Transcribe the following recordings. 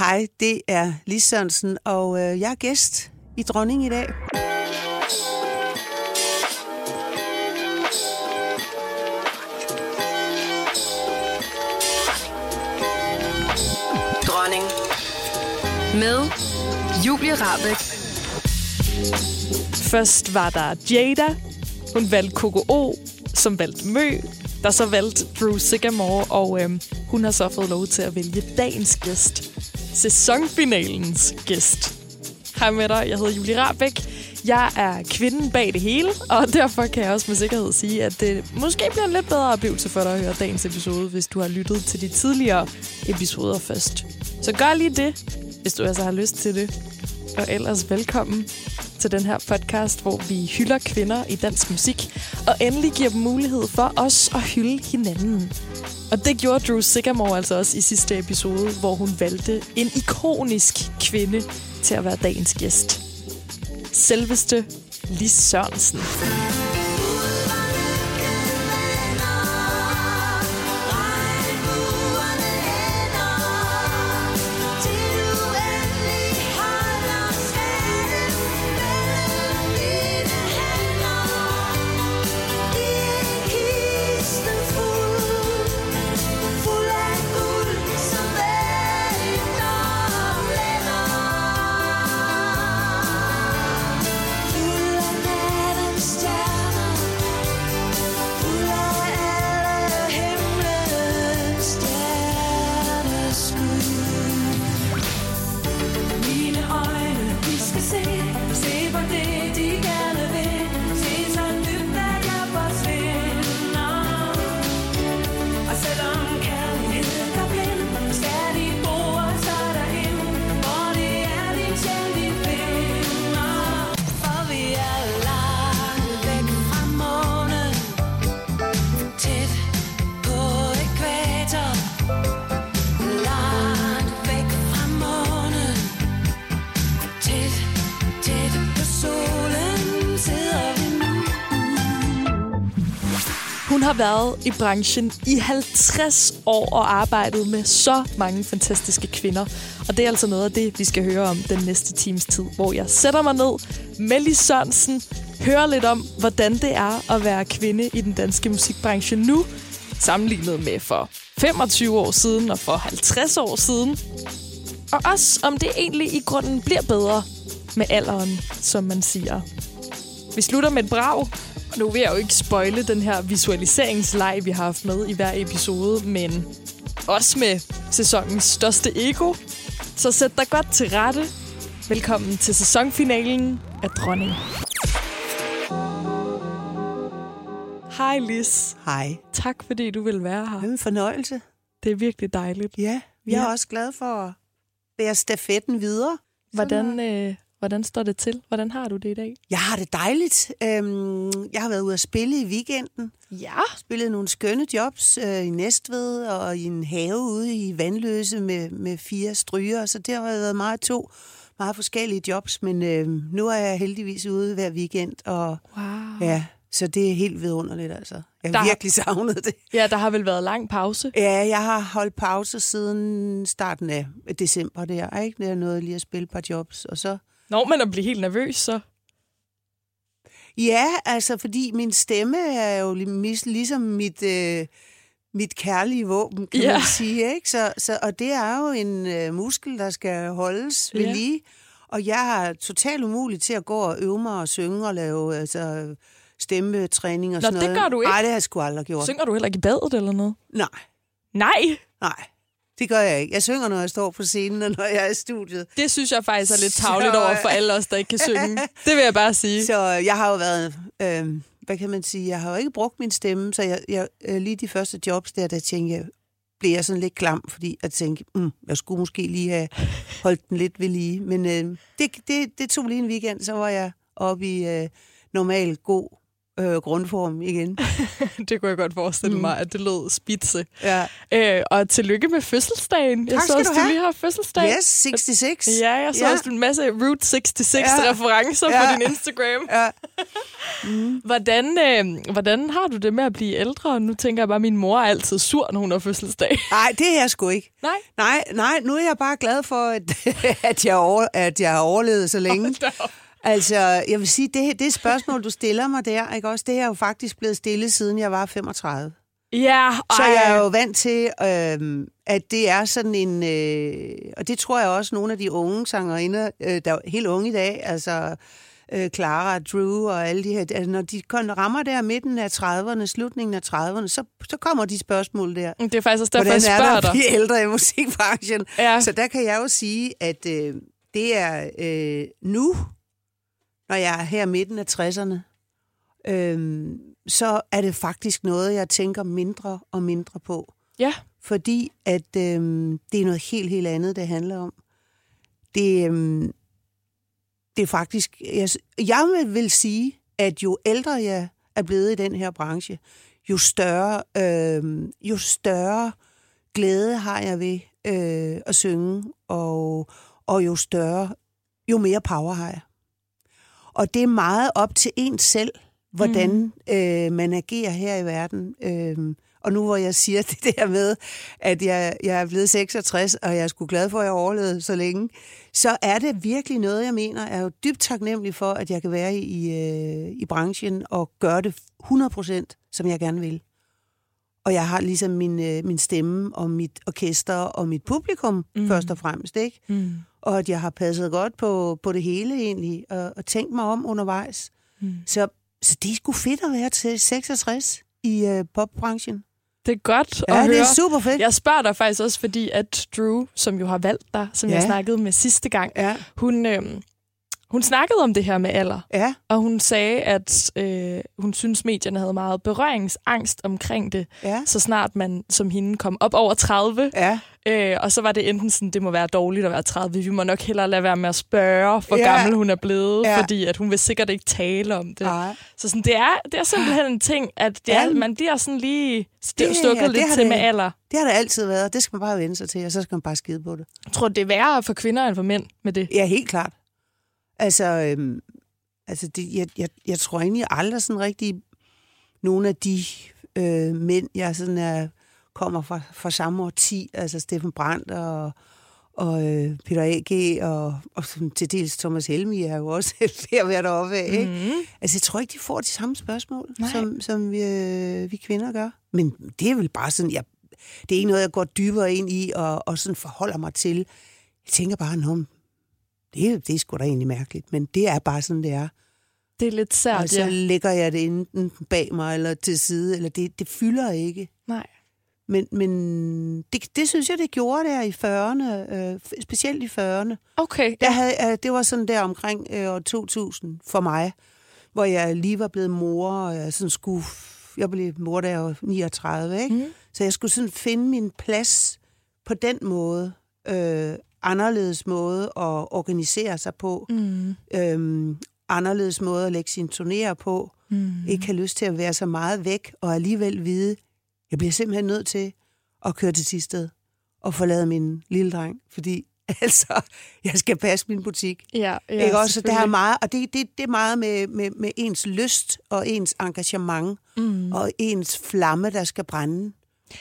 Hej, det er Lis Sørensen, og øh, jeg er gæst i Dronning i dag. Dronning. Med Julie Rabeck. Først var der Jada. Hun valgte Coco O, som valgte Mø, der så valgte Drew Sigamore, og øhm, hun har så fået lov til at vælge dagens gæst. Sæsonfinalens gæst. Hej med dig, jeg hedder Julie Rabeck. Jeg er kvinden bag det hele, og derfor kan jeg også med sikkerhed sige, at det måske bliver en lidt bedre oplevelse for dig at høre dagens episode, hvis du har lyttet til de tidligere episoder først. Så gør lige det, hvis du altså har lyst til det. Og ellers velkommen til den her podcast, hvor vi hylder kvinder i dansk musik, og endelig giver dem mulighed for os at hylde hinanden. Og det gjorde Drew Sigamore altså også i sidste episode, hvor hun valgte en ikonisk kvinde til at være dagens gæst. Selveste Lis Sørensen. Har været i branchen i 50 år og arbejdet med så mange fantastiske kvinder. Og det er altså noget af det, vi skal høre om den næste times tid, hvor jeg sætter mig ned med Lis Sørensen, hører lidt om, hvordan det er at være kvinde i den danske musikbranche nu, sammenlignet med for 25 år siden og for 50 år siden. Og også om det egentlig i grunden bliver bedre med alderen, som man siger. Vi slutter med et brag. Nu vil jeg jo ikke spoile den her visualiseringsleg, vi har haft med i hver episode, men også med sæsonens største ego. Så sæt dig godt til rette. Velkommen til sæsonfinalen af Dronning. Hej Lis. Hej. Tak fordi du vil være her. Det er en fornøjelse. Det er virkelig dejligt. Ja, vi er Ja. også glade for at bære stafetten videre. Hvordan, øh, hvordan står det til? Hvordan har du det i dag? Jeg har det dejligt. Øhm, jeg har været ude at spille i weekenden. Ja. Spillet nogle skønne jobs øh, i Næstved og i en have ude i Vandløse med, med fire stryger. Så det har været meget to meget forskellige jobs, men øh, nu er jeg heldigvis ude hver weekend. Og, Wow. ja, så det er helt vidunderligt, altså. Jeg har- virkelig savnet det. Ja, der har vel været lang pause. Ja, jeg har holdt pause siden starten af december der, ikke? Jeg nåede lige at spille et par jobs, og så... Når man at blive helt nervøs, så... Ja, altså, fordi min stemme er jo lig- ligesom mit, øh, mit kærlige våben, kan Ja. man sige, ikke? Så, så, og det er jo en øh, muskel, der skal holdes ved Ja. lige. Og jeg er totalt umulig til at gå og øve mig og synge og lave altså, stemmetræning og Nå, sådan det noget. gør du ikke? Nej, det har jeg sgu aldrig gjort. Synger du heller ikke i badet eller noget? Nej, Nej! nej. Det gør jeg ikke. Jeg synger, når jeg står på scenen, og når jeg er i studiet. Det synes jeg faktisk er lidt Så- tavligt over for alle os, der ikke kan synge. Det vil jeg bare sige. Så jeg har jo været, øh, hvad kan man sige, jeg har jo ikke brugt min stemme, så jeg, jeg øh, lige de første jobs der, der tænkte jeg, blev jeg sådan lidt klam, fordi jeg tænkte, mm, jeg skulle måske lige have holdt den lidt ved lige. Men øh, det, det, det tog lige en weekend, så var jeg oppe i øh, normal god øh, grundform igen. det kunne jeg godt forestille mig, at det lød spidse. Ja. Øh, og tillykke med fødselsdagen. jeg Tak så skal også, du du have. lige har fødselsdag. Yes, 66. Ja, jeg så Ja. også en masse Route 66 Ja. referencer Ja. på din Instagram. Ja. Hvordan, øh, hvordan har du det med at blive ældre? Nu tænker jeg bare, at min mor er altid sur, når hun har fødselsdag. Nej, det er jeg sgu ikke. Nej. Nej, nej, nu er jeg bare glad for, at, at, jeg, over, at jeg har overlevet så længe. Altså, jeg vil sige, det, det spørgsmål, du stiller mig der, ikke også, det er jo faktisk blevet stillet, siden jeg var 35. Ja, Så ej. jeg er jo vant til, øh, at det er sådan en... Øh, og det tror jeg også, nogle af de unge sangerinder, øh, der er helt unge i dag, altså øh, Clara, Drew og alle de her, altså, når de rammer der midten af 30'erne, slutningen af 30'erne, så, så kommer de spørgsmål der. Det er faktisk også derfor, Hvordan jeg er spørger der at dig. blive ældre i musikbranchen? Ja. Så der kan jeg jo sige, at øh, det er øh, nu, når jeg er her midten af 60'erne, øh, så er det faktisk noget, jeg tænker mindre og mindre på. Ja. Fordi at øh, det er noget helt, helt andet, det handler om. Det, øh, det er faktisk... Jeg, jeg vil- vil sige, at jo ældre jeg er blevet i den her branche, jo større, øh, jo større glæde har jeg ved øh, at synge, og, og jo større, jo mere power har jeg. Og det er meget op til en selv, hvordan mm. øh, man agerer her i verden. Øh, og nu hvor jeg siger det der med, at jeg, jeg er blevet 66, og jeg er sgu glad for, at jeg overlevede så længe, så er det virkelig noget, jeg mener, er jo dybt taknemmelig for, at jeg kan være i, øh, i branchen og gøre det 100%, som jeg gerne vil. Og jeg har ligesom min, øh, min stemme og mit orkester og mit publikum mm. først og fremmest, ikke? Mm. Og at jeg har passet godt på, på det hele egentlig, og, og tænkt mig om undervejs. Mm. Så, så det er sgu fedt at være til 66 i øh, popbranchen. Det er godt Ja, at det høre. er super fedt. Jeg spørger dig faktisk også, fordi at Drew, som jo har valgt dig, som. Ja. jeg snakkede med sidste gang, Ja, hun, øh, hun snakkede om det her med alder. ja, Og hun sagde, at øh, hun synes, medierne havde meget berøringsangst omkring det, ja, så snart man som hende kom op over 30. ja. Øh, og så var det enten sådan, det må være dårligt at være 30. Vi må nok hellere lade være med at spørge, hvor Ja. gammel hun er blevet, Ja. fordi at hun vil sikkert ikke tale om det. Nej. Så sådan, det, er, det er simpelthen en ting, at det er, Ja. man bliver sådan lige st- Det- stukket ja, lidt det til det- med alder. Det har der altid været. Det skal man bare vende sig til, og så skal man bare skide på det. Jeg tror, det er værre for kvinder end for mænd med det. Ja, helt klart. Altså, øhm, altså det, jeg, jeg, jeg tror egentlig aldrig sådan rigtig nogle af de øh, mænd, jeg sådan er, kommer fra, fra samme årti, altså Steffen Brandt og, og øh, Peter A.G. og, og til dels Thomas Helmi er jo også ved at være deroppe af. Ikke? Mm. Altså, jeg tror ikke, de får de samme spørgsmål, Nej. som, som vi, øh, vi kvinder gør. Men det er vel bare sådan, jeg, det er ikke noget, jeg går dybere ind i og, og sådan forholder mig til. Jeg tænker bare, Nå, det, er- det er sgu da egentlig mærkeligt, men det er bare sådan, det er. Det er lidt sært, Og så ja. lægger jeg det enten bag mig eller til side, eller det, det fylder ikke. Nej. Men, men det, det synes jeg, det gjorde der i 40'erne, øh, specielt i 40'erne. Okay, Jeg havde, øh, det var sådan der omkring øh, år 2000 for mig, hvor jeg lige var blevet mor, og jeg sådan skulle, jeg blev mor, da jeg var 39, ikke? Mm. Så jeg skulle sådan finde min plads på den måde, øh, anderledes måde at organisere sig på, Mm. øh, anderledes måde at lægge sin turnéer på, Mm. ikke have lyst til at være så meget væk, og alligevel vide, jeg bliver simpelthen nødt til at køre til Tisted og forlade min lille dreng, fordi altså, jeg skal passe min butik. Ja, ja, ikke også? Så det er meget, og det, det, det er meget med, med, med ens lyst og ens engagement Mm. og ens flamme, der skal brænde.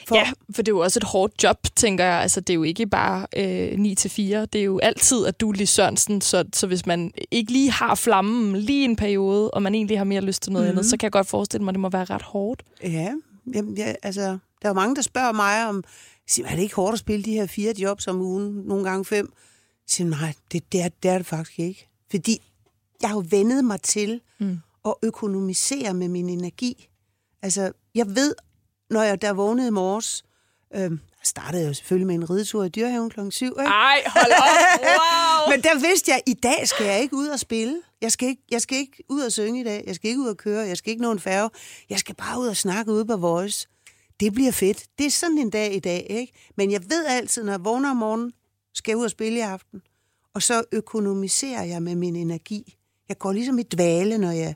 For, Ja, for det er jo også et hårdt job, tænker jeg. Altså, det er jo ikke bare øh, 9 til 4. Det er jo altid, at du er lige Sørensen, så, så hvis man ikke lige har flammen lige en periode, og man egentlig har mere lyst til noget mm-hmm. andet, så kan jeg godt forestille mig, at det må være ret hårdt. ja, jamen, ja, altså, der er jo mange, der spørger mig om, siger, er det ikke hårdt at spille de her fire jobs om ugen, nogle gange fem? Jeg siger, nej, det, det, er, det er det faktisk ikke. Fordi jeg har jo vendet mig til Mm. at økonomisere med min energi. Altså, jeg ved, når jeg der vågnede i morges, øh, startede jeg jo selvfølgelig med en ridetur i dyrehaven klokken 7, ikke? Ej, hold op! Wow! Men der vidste jeg, at i dag skal jeg ikke ud og spille. Jeg skal, ikke, jeg skal ikke ud og synge i dag. Jeg skal ikke ud og køre. Jeg skal ikke nå en færge. Jeg skal bare ud og snakke ude på Voice. Det bliver fedt. Det er sådan en dag i dag, ikke? Men jeg ved altid, når jeg vågner om morgenen, skal jeg ud og spille i aften. Og så økonomiserer jeg med min energi. Jeg går ligesom i dvale, når jeg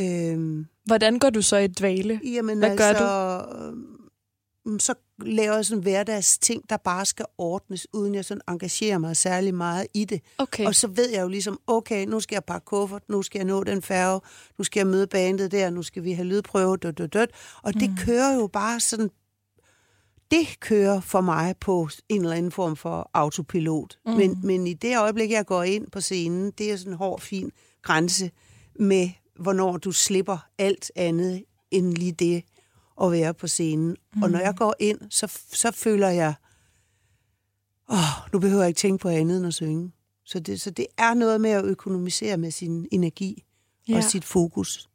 Øhm, Hvordan går du så i dvale? Jamen Hvad gør altså, du? Så laver jeg sådan hverdags ting, der bare skal ordnes, uden jeg sådan engagerer mig særlig meget i det. Okay. Og så ved jeg jo ligesom, okay, nu skal jeg pakke kuffert, nu skal jeg nå den færge, nu skal jeg møde bandet der, nu skal vi have lydprøve, død, død, død. Og det mm. kører jo bare sådan, det kører for mig på en eller anden form for autopilot. Mm. Men, men i det øjeblik, jeg går ind på scenen, det er sådan en hård, fin grænse med, hvornår du slipper alt andet end lige det at være på scenen. Mm. Og når jeg går ind, så, så føler jeg, åh, nu behøver jeg ikke tænke på andet end at synge. Så det, så det er noget med at økonomisere med sin energi ja. Og sit fokus.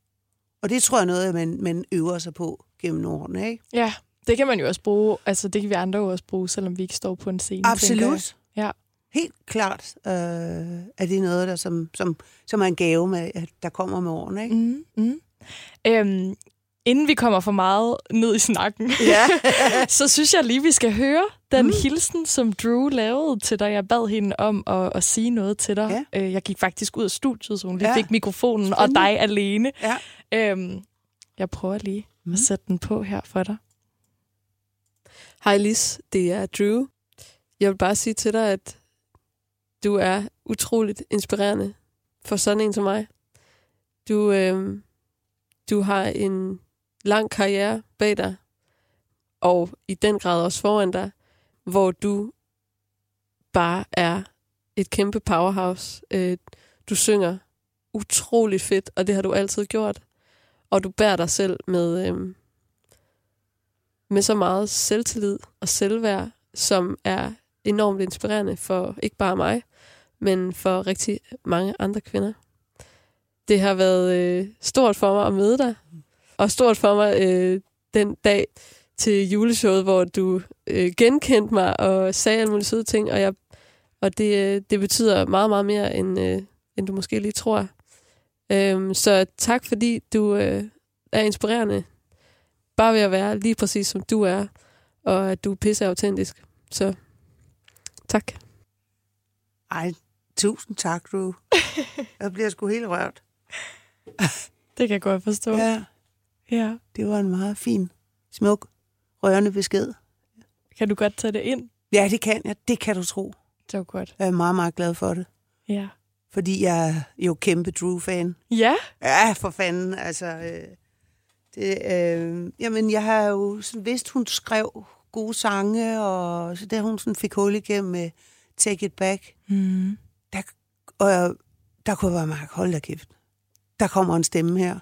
Og det tror jeg er noget, man, man øver sig på gennem årene, ikke? Ja, det kan man jo også bruge. Altså, det kan vi andre jo også bruge, selvom vi ikke står på en scene. Absolut. Ja. Helt klart øh, er det noget, der som, som, som er en gave, med, at der kommer med årene, ikke? Mm, mm. Øhm, inden vi kommer for meget ned i snakken, Ja. så synes jeg lige, vi skal høre den mm. hilsen, som Drew lavede til dig. Jeg bad hende om at, at sige noget til dig. Ja. Øh, Jeg gik faktisk ud af studiet, så hun lige Ja. fik mikrofonen og Spændende. dig alene. ja. Øhm, jeg prøver lige Mm. at sætte den på her for dig. Hej Lis, det er Drew. Jeg vil bare sige til dig, at du er utroligt inspirerende for sådan en som mig. Du, øh, du har en lang karriere bag dig, og i den grad også foran dig, hvor du bare er et kæmpe powerhouse. Øh, du synger utrolig fedt, og det har du altid gjort. Og du bærer dig selv med, øh, med så meget selvtillid og selvværd, som er enormt inspirerende for ikke bare mig, men for rigtig mange andre kvinder. Det har været øh, stort for mig at møde dig, og stort for mig øh, den dag til juleshowet, hvor du øh, genkendte mig og sagde alle mulige søde ting, og, jeg, og det, øh, det betyder meget, meget mere, end, øh, end du måske lige tror. Øhm, så tak, fordi du øh, er inspirerende bare ved at være lige præcis som du er, og at du er pisse autentisk. Så tak. Ej, tusind tak, du. Jeg bliver sgu helt rørt. Det kan jeg godt forstå. Ja, ja. det var en meget fin, smuk, rørende besked. Kan du godt tage det ind? Ja, det kan jeg. Det kan du tro. Det var godt. Jeg er meget, meget glad for det. Ja. Fordi jeg er jo kæmpe Drew-fan. Ja? Ja, for fanden. Altså, øh, det, øh, jamen, jeg har jo sådan vidst, hun skrev gode sange, og så der hun sådan fik hul igennem med Take It Back. Mm. Og der kunne jeg bare mærke, hold da kæft. Der kommer en stemme her.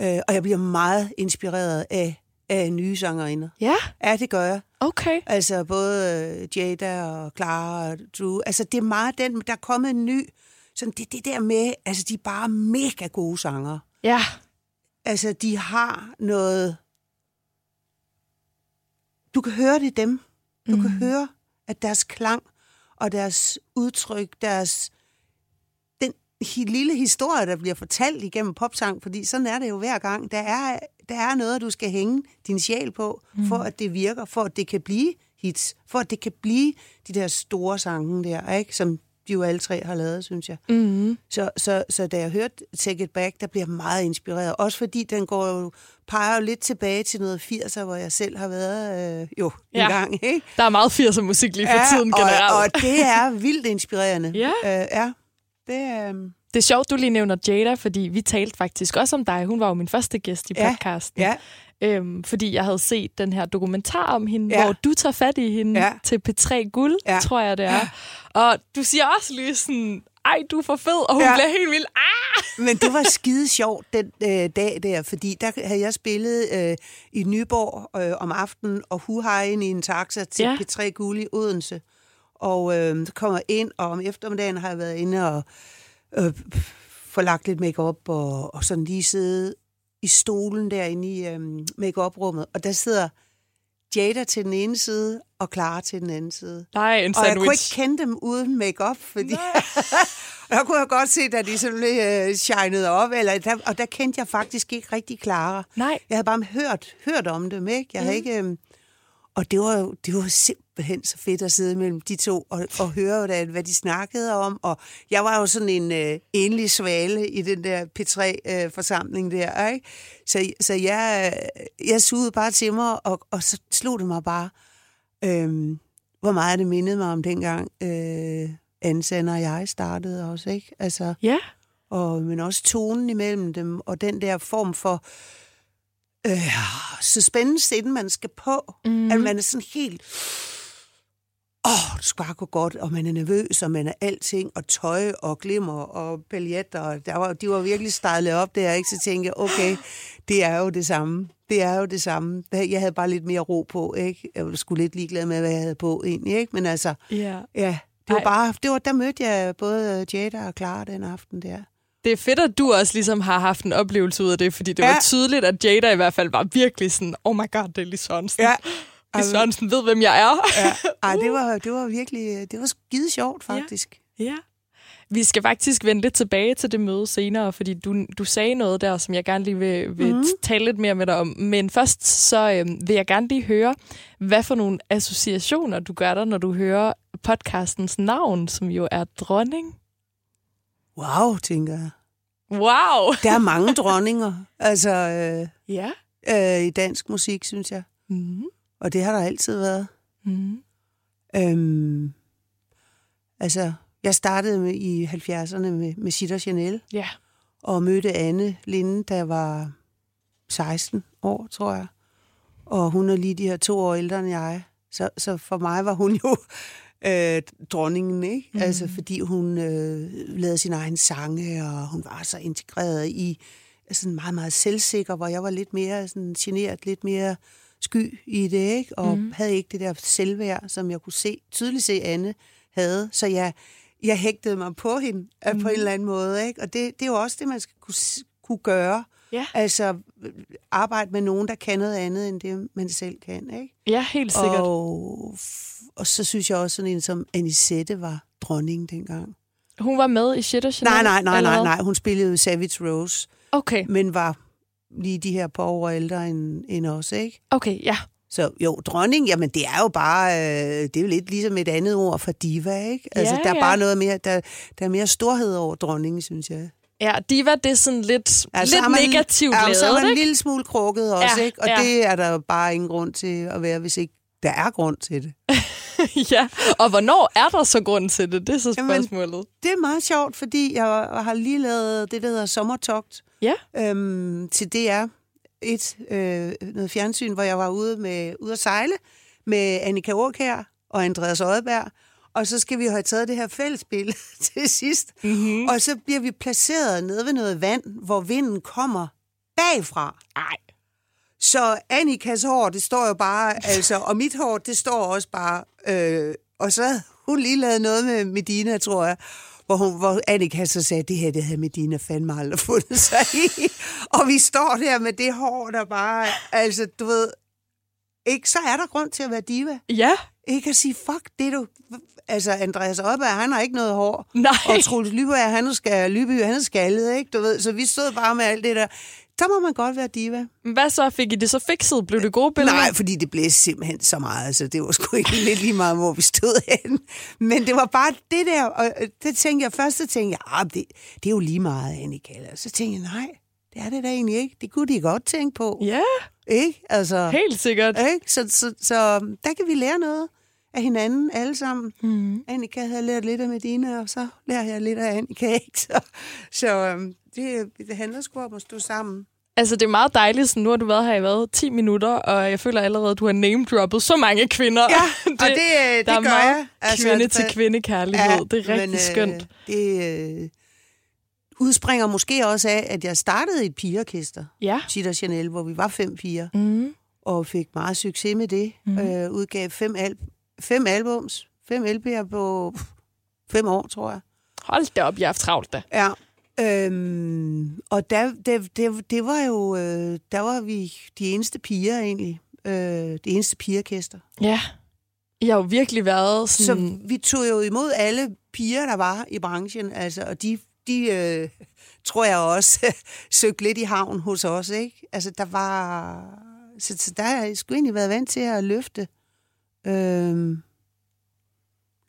Øh, og jeg bliver meget inspireret af, af nye sangerinder. Ja, Ja, det gør jeg. okay. Altså både øh, Jada og Clara og Drew. Altså det er meget den, der er kommet en ny. Sådan det, det der med, altså de er bare mega gode sanger. Ja. Altså de har noget... Du kan høre det i dem. Du mm. kan høre, at deres klang og deres udtryk, deres... Lille historie, der bliver fortalt igennem popsang, fordi sådan er det jo hver gang. Der er, der er noget, du skal hænge din sjæl på, mm. for at det virker, for at det kan blive hits, for at det kan blive de der store sange der, ikke? som de jo alle tre har lavet, synes jeg. Mm. Så, så, så da jeg hørte Take It Back, der bliver jeg meget inspireret. Også fordi den går jo, peger jo lidt tilbage til noget 80'er, hvor jeg selv har været øh, jo Ja. en gang. Ikke? Der er meget 80'er musik lige for tiden og, generelt. og det er vildt inspirerende. Ja. Øh, ja. Det, øh, Det er sjovt, du lige nævner Jada, fordi vi talte faktisk også om dig. Hun var jo min første gæst i Ja, podcasten. ja. Øhm, fordi jeg havde set den her dokumentar om hende, Ja. hvor du tager fat i hende Ja. til P3 Guld, Ja. tror jeg det er. Og du siger også lige sådan, ej, du er for fed, og hun Ja. bliver helt vild. Ah! Men det var skide sjovt den øh, dag der, fordi der havde jeg spillet øh, i Nyborg øh, om aftenen, og huhajen i en taxa til Ja. ja. P3 Guld i Odense. Og øh, så kommer jeg ind, og om eftermiddagen har jeg været inde og øh, få lagt lidt makeup og, og sådan lige sidde i stolen derinde i øh, make-up-rummet. Og der sidder Jada til den ene side, og Clara til den anden side. Nej, en Og jeg kunne sandwich. ikke kende dem uden makeup, fordi der kunne jeg godt se, at de sådan lidt uh, shinede op, eller der, og der kendte jeg faktisk ikke rigtig Clara. Nej. Jeg havde bare hørt, hørt om dem, ikke? Jeg havde ikke... Um, Og det var, jo- det var simpelthen så fedt at sidde mellem de to og, og høre, hvad, hvad de snakkede om. Og jeg var jo sådan en øh, enlig svale i den der P3-forsamling der. Ikke? Så, så jeg, øh, jeg sugede bare til mig, og, og så slog det mig bare, øh, hvor meget det mindede mig om dengang øh, Ansan og jeg startede også. Ikke? Altså, Ja. og, men også tonen imellem dem, og den der form for øh, suspense, inden man skal på. Mm. At man er sådan helt... Åh, oh, det skal bare gå godt, og man er nervøs, og man er alting, og tøj, og glimmer, og paljetter. Og der var, de var virkelig stejlet op der, ikke? Så tænkte jeg, okay, det er jo det samme. Det er jo det samme. Jeg havde bare lidt mere ro på, ikke? Jeg var sgu lidt ligeglad med, hvad jeg havde på egentlig, ikke? Men altså, Ja. ja, det var Ej. bare, det var, der mødte jeg både Jada og Clara den aften der. Det er fedt, at du også ligesom har haft en oplevelse ud af det, fordi det Ja. var tydeligt, at Jada i hvert fald var virkelig sådan, oh my god, det er Lis Sørensen. Ja. Lis Sørensen ved, hvem jeg er. Ja. Ej, det var, det var virkelig, det var skide sjovt, faktisk. Ja. Vi skal faktisk vende lidt tilbage til det møde senere, fordi du, du sagde noget der, som jeg gerne lige vil, vil mm. tale lidt mere med dig om. Men først så øhm, vil jeg gerne lige høre, hvad for nogle associationer du gør dig, når du hører podcastens navn, som jo er Dronning. Wow, tænker jeg. Wow! Der er mange dronninger, altså øh, Ja. øh, i dansk musik, synes jeg. Mm. Og det har der altid været. Mm. Øhm, altså, jeg startede med, i 70'erne med, med Sitter Chanel, Ja. og mødte Anne Linde, der var 16 år, tror jeg. Og hun er lige de her to år ældre end jeg. Så, så for mig var hun jo øh, dronningen, ikke? Mm. Altså, fordi hun øh, lavede sin egen sange, og hun var så integreret i sådan meget, meget selvsikker, hvor jeg var lidt mere sådan generet, lidt mere sky i det, ikke? Og mm. havde ikke det der selvværd, som jeg kunne se, tydeligt se, Anne havde. Så jeg, jeg hægtede mig på hende mm. på en eller anden måde, ikke? Og det, det er jo også det, man skal kunne, kunne gøre. Ja. Altså arbejde med nogen, der kan noget andet, end det, man selv kan, ikke? Ja, helt sikkert. Og, og så synes jeg også, sådan en som Anisette var dronning dengang. Hun var med i Shit og Chanel? Nej, nej, nej, nej, nej. Hun spillede Savage Rose, Okay, men var lige de her par år ældre end, end os, ikke? okay, ja. Så jo, dronning, jamen det er jo bare, øh, det er jo lidt ligesom et andet ord for diva, ikke? Altså Ja, der er ja. bare noget mere, der, der er mere storhed over dronningen, synes jeg. Ja, diva, det er sådan lidt, Ja, lidt så man- negativt ja, så er lavet, man en ikke? lille smule krukket også, Ja, ikke? Og ja. det er der bare ingen grund til at være, hvis ikke der er grund til det. ja, og hvornår er der så grund til det? Det er så Jamen, spørgsmålet. Det er meget sjovt, fordi jeg har lige lavet det, der hedder Sommertogt Ja. øhm, til DR. Et, øh, noget fjernsyn, hvor jeg var ude, med, ude at sejle med Annika Aukær og Andreas Odberg. Og så skal vi have taget det her fællesspil til sidst. Mm-hmm. Og så bliver vi placeret nede ved noget vand, hvor vinden kommer bagfra. Nej. Så Annikas hår, det står jo bare, altså, og mit hår, det står også bare, øh, og så hun lige lavet noget med Medina, tror jeg, hvor, hun, hvor Annika så sagde, det her, det havde Medina fandme aldrig fundet sig i. Og vi står der med det hår, der bare, altså, du ved, ikke, så er der grund til at være diva. Ja, Ikke at sige, fuck, det du... Altså, Andreas Odberg, han har ikke noget hår. Nej. Og Troels Lyberg, han skal, Lyby, han er skaldet, ikke? Du ved, så vi stod bare med alt det der. Der må man godt være diva. hvad så? Fik I det så fikset? Blev det gode billeder? Nej, fordi det blev simpelthen så meget, så det var sgu ikke lidt lige meget, hvor vi stod hen. Men det var bare det der, og øh, det tænkte jeg først, så tænkte jeg, ah, det, det er jo lige meget, Annika. Så tænkte jeg, nej, det er det da egentlig ikke. Det kunne de godt tænke på, Ja, ikke? Altså, helt sikkert. ikke? Så, så, så der kan vi lære noget af hinanden alle sammen. Mm. Annika havde lært lidt af Medina, og så lærer jeg lidt af Annika, ikke? Så, så øhm, det, det handler sgu om at stå sammen. Altså, det er meget dejligt. Sådan, nu har du været her i hvad, 10 minutter, og jeg føler allerede, at du har name-droppet så mange kvinder. Ja, og det, øh, det der er gør meget jeg. Altså, kvinde det- til kvinde kærlighed. det er rigtig men, skønt. Det øh, udspringer måske også af, at jeg startede et pigeorkester, Ja. Chita Chanel, hvor vi var fem piger, Mm. og fik meget succes med det. Mm. Øh, udgav fem, al- fem albums, fem LP'er på pff, fem år, tror jeg. Hold da op, jeg har haft travlt da. Ja. Øhm, og der, det, det, det var jo, øh, der var vi de eneste piger egentlig. Øh, det eneste pigeorkester. Ja. Jeg har jo virkelig været Så sådan... vi tog jo imod alle piger, der var i branchen, altså, og de, de øh, tror jeg også søgte lidt i havn hos os, ikke? Altså, der var... Så, så der har jeg sgu egentlig været vant til at løfte øh,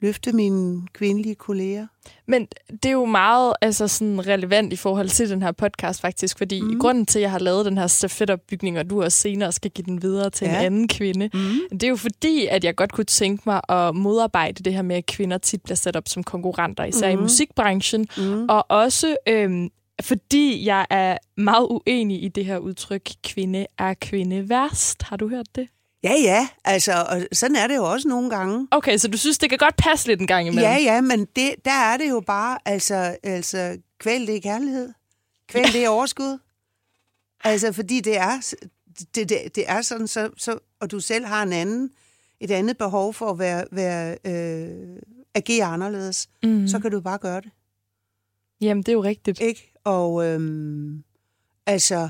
løfte mine kvindelige kolleger. Men det er jo meget altså, sådan relevant i forhold til den her podcast faktisk, fordi mm. grunden til, at jeg har lavet den her stafetopbygning, og du også senere skal give den videre til ja. En anden kvinde, Mm. det er jo fordi, at jeg godt kunne tænke mig at modarbejde det her med, at kvinder tit bliver sat op som konkurrenter, især mm. i musikbranchen, Mm. og også øhm, fordi jeg er meget uenig i det her udtryk, kvinde er kvinde værst. Har du hørt det? Ja, ja, altså, og sådan er det jo også nogle gange. Okay, så du synes, det kan godt passe lidt en gang imellem? Ja, ja, men det, der er det jo bare, altså, altså kvæl det er kærlighed. Kvæl det er overskud. Altså, fordi det er, det, det, det er sådan, så, så, og du selv har en anden, et andet behov for at være, være øh, agere anderledes, mm. så kan du bare gøre det. Jamen, det er jo rigtigt. Ikke? Og øhm, altså,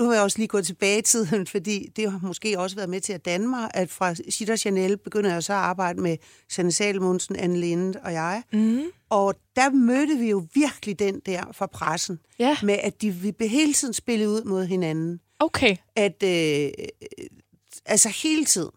nu vil jeg også lige gå tilbage i tiden, fordi det har måske også været med til at danne mig, at fra Sitter Chanel begynder jeg så at arbejde med Sanne Salmonsen, Anne Linde og jeg. Mm. Og der mødte vi jo virkelig den der fra pressen, Ja, med at de, vi hele tiden spillet ud mod hinanden. okay. At, øh, altså hele tiden.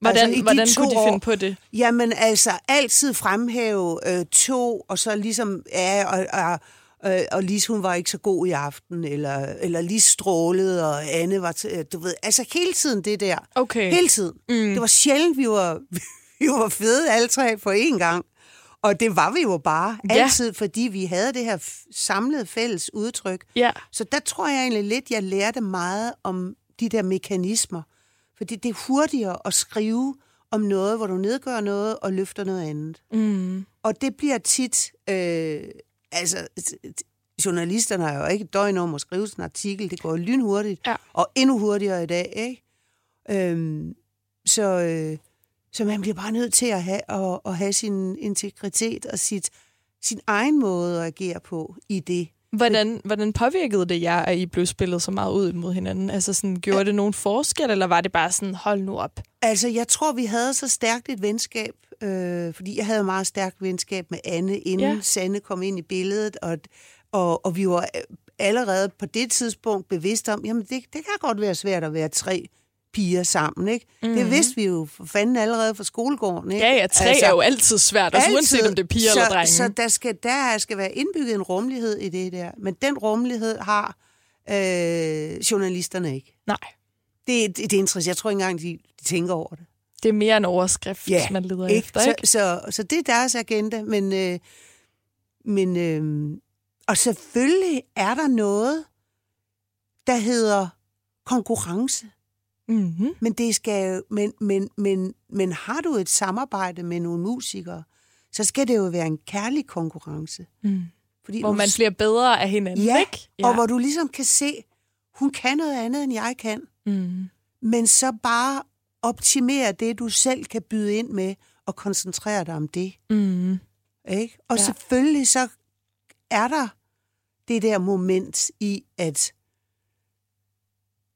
Hvordan, Altså, de hvordan kunne de år- finde på det? Jamen altså, altid fremhæve øh, to, og så ligesom, ja, og, og, og, og Lise, hun var ikke så god i aften, eller, eller Lise strålede, og Anne var, til, du ved, altså hele tiden det der. Okay. Hele tiden. Mm. Det var sjældent, vi var, vi var fede alle tre på én gang. Og det var vi jo bare Ja. altid, fordi vi havde det her samlede fælles udtryk. Ja. Så der tror jeg egentlig lidt, jeg lærte meget om de der mekanismer. Fordi det er hurtigere at skrive om noget, hvor du nedgør noget og løfter noget andet. Mm. Og det bliver tit... Øh, altså, journalisterne har jo ikke et døgn om at skrive sådan en artikel. Det går lynhurtigt. Ja. Og endnu hurtigere i dag, ikke? Øhm, så, øh, så man bliver bare nødt til at have, at, at have sin integritet og sit, sin egen måde at agere på i det. Hvordan, hvordan påvirkede det jer, at I blev spillet så meget ud mod hinanden? Altså, sådan, gjorde det nogen forskel, eller var det bare sådan, hold nu op? Altså, jeg tror, vi havde så stærkt et venskab, øh, fordi jeg havde meget stærkt venskab med Anne, inden Ja. Sanne kom ind i billedet, og, og, og vi var allerede på det tidspunkt bevidst om, jamen det, det kan godt være svært at være tre piger sammen, ikke? Mm-hmm. Det vidste vi jo for fanden allerede fra skolegården, ikke? Ja, ja, tre altså, er jo altid svært, altså, uanset om det er piger så, eller drenge. Så der skal, der skal være indbygget en rummelighed i det der, men den rummelighed har øh, journalisterne ikke. Nej, Det, det, det er interessant. Jeg tror ikke engang, de, de tænker over det. Det er mere en overskrift, Ja, man leder ikke? efter, så, ikke? Så, så det er deres agenda, men, øh, men øh, og selvfølgelig er der noget, der hedder konkurrence. Mm-hmm. Men det skal men, men, men, men har du et samarbejde med nogle musikere, så skal det jo være en kærlig konkurrence. Mm. Fordi Hvor man bliver bedre af hinanden, ja, ikke? ja, og hvor du ligesom kan se, hun kan noget andet, end jeg kan. Mm. Men så bare optimere det, du selv kan byde ind med, og koncentrere dig om det. Mm. Ikke? Og Ja. selvfølgelig så er der det der moment i, at,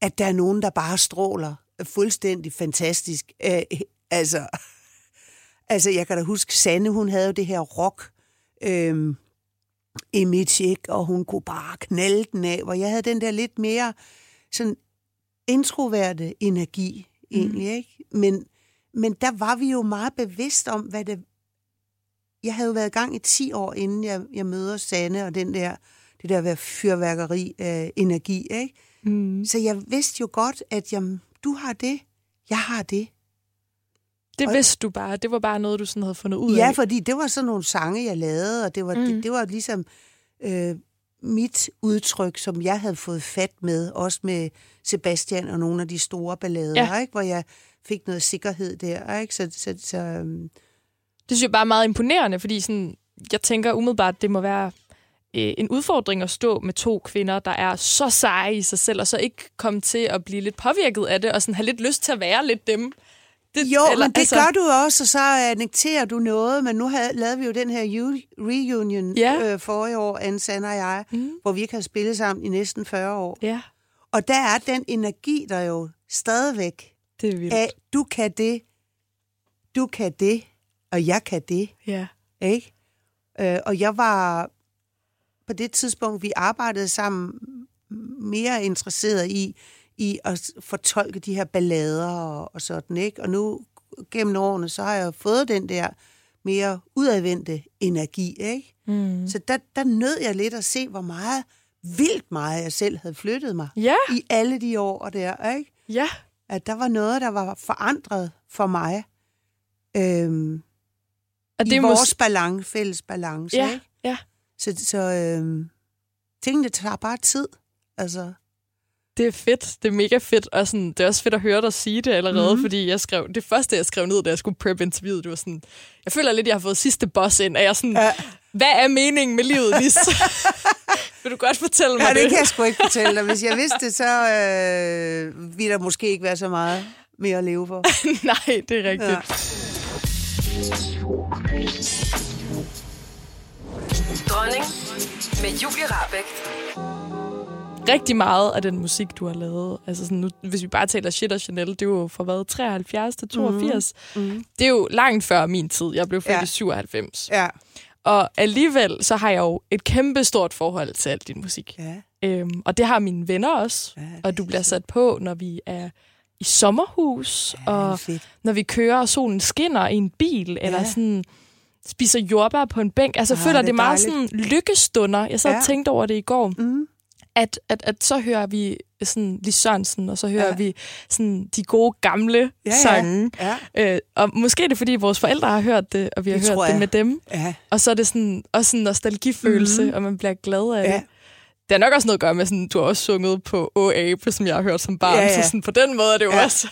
at der er nogen, der bare stråler fuldstændig fantastisk. Øh, altså, altså, jeg kan da huske, Sanne, hun havde jo det her rock øh, image, ikke? og hun kunne bare knalde den af, hvor jeg havde den der lidt mere sådan introverte energi egentlig, ikke? Men, men der var vi jo meget bevidst om, hvad det jeg havde jo været i gang i 10 år, inden jeg, jeg møder Sanne, og den der, det der være fyrværkeri af energi, ikke? Mm. Så jeg vidste jo godt, at jamen, du har det, jeg har det. Det Og- vidste du bare. Det var bare noget, du sådan havde fundet ud Ja, af. fordi det var sådan nogle sange, jeg lavede, og det var, mm. Mm. det, det var ligesom øh, mit udtryk, som jeg havde fået fat med, også med Sebastian og nogle af de store ballader, Ja. ikke? hvor jeg fik noget sikkerhed der. Ikke? Så, så, så, øhm, Det synes jeg bare er meget imponerende, fordi sådan, jeg tænker umiddelbart, det må være øh, en udfordring at stå med to kvinder, der er så seje i sig selv, og så ikke komme til at blive lidt påvirket af det, og sådan have lidt lyst til at være lidt dem. Det, Jo, eller, men det altså... gør du også, og så annekterer du noget, men nu havde, lavede vi jo den her reunion Ja. øh, forrige år, Anne Sanne og jeg, mm. hvor vi ikke har spillet sammen i næsten 40 år. Ja, Og der er den energi, der jo stadigvæk det er vildt. af, du kan det, du kan det, og jeg kan det, Ja. ikke? Øh, og jeg var på det tidspunkt, vi arbejdede sammen, mere interesseret i, i at fortolke de her ballader og, og sådan, ikke? Og nu gennem årene, så har jeg fået den der mere udadvendte energi, ikke? Mm. Så der, der nød jeg lidt at se, hvor meget, vildt meget jeg selv havde flyttet mig Ja, i alle de år der, ikke? ja. At der var noget, der var forandret for mig. Øhm, Og I det er vores mås- balance, fælles balance, Ja, ikke? ja. Så, så øhm, tingene tager bare tid. Altså, Det er fedt. Det er mega fedt. Og sådan, det er også fedt at høre dig sige det allerede, Mhm. mm. fordi jeg skrev, det første, jeg skrev ned, da jeg skulle prep interviewet, det var sådan, jeg føler lidt, jeg har fået sidste boss ind, og jeg er sådan, Ja. hvad er meningen med livet, Lis? Vil du godt fortælle mig ja, det? det kan jeg sgu ikke fortælle dig. Hvis jeg vidste det, så øh, ville der måske ikke være så meget mere at leve for. Nej, det er rigtigt. Ja. Dronning med Julie Rabeck. Rigtig meget af den musik, du har lavet, altså sådan nu, hvis vi bare taler Shit og Chanel, det er jo fra hvad, 73 til 82. Mm. Det er jo langt før min tid. Jeg blev født Ja. i 97. Ja. Og alligevel, så har jeg jo et kæmpe stort forhold til al din musik. Ja. Øhm, og det har mine venner også. Ja, og du er bliver så- sat på, når vi er i sommerhus, Ja, og fedt. når vi kører, og solen skinner i en bil, eller Ja. sådan spiser jordbær på en bænk. Altså, jeg Ah, føler, det det meget dejligt. sådan lykkestunder. Jeg sad Ja. og tænkte over det i går, Mm. At, at, at så hører vi sådan Lis Sørensen, og så hører Ja. vi sådan de gode gamle Ja, ja. sange. Ja. Øh, og måske er det, fordi vores forældre har hørt det, og vi har Det hørt det med dem. Ja. Og så er det sådan, også en nostalgifølelse, mm-hmm. og man bliver glad af Ja. det. Det har nok også noget at gøre med, sådan, du har også sunget på Å Abe, som jeg har hørt som barn. Ja, ja. Så sådan, på den måde er det jo Ja. også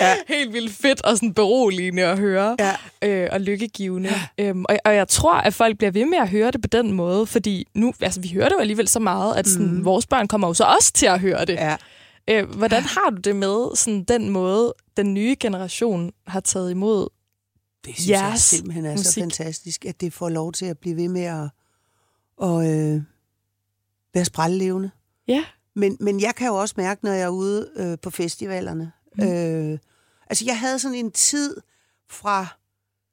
Ja. helt vildt fedt og sådan beroligende at høre. Ja. Øh, og lykkegivende. Øhm, og, og jeg tror, at folk bliver ved med at høre det på den måde, fordi nu, altså vi hører det jo alligevel så meget, at sådan, mm. vores børn kommer jo så også til at høre det. ja. Øh, hvordan har du det med sådan, den måde, den nye generation har taget imod? Det synes jeg Jeres simpelthen er så musik. fantastisk, at det får lov til at blive ved med at, at øh, være sprællevende. Ja. Men, men jeg kan jo også mærke, når jeg er ude øh, på festivalerne. Mm. Øh, altså, jeg havde sådan en tid fra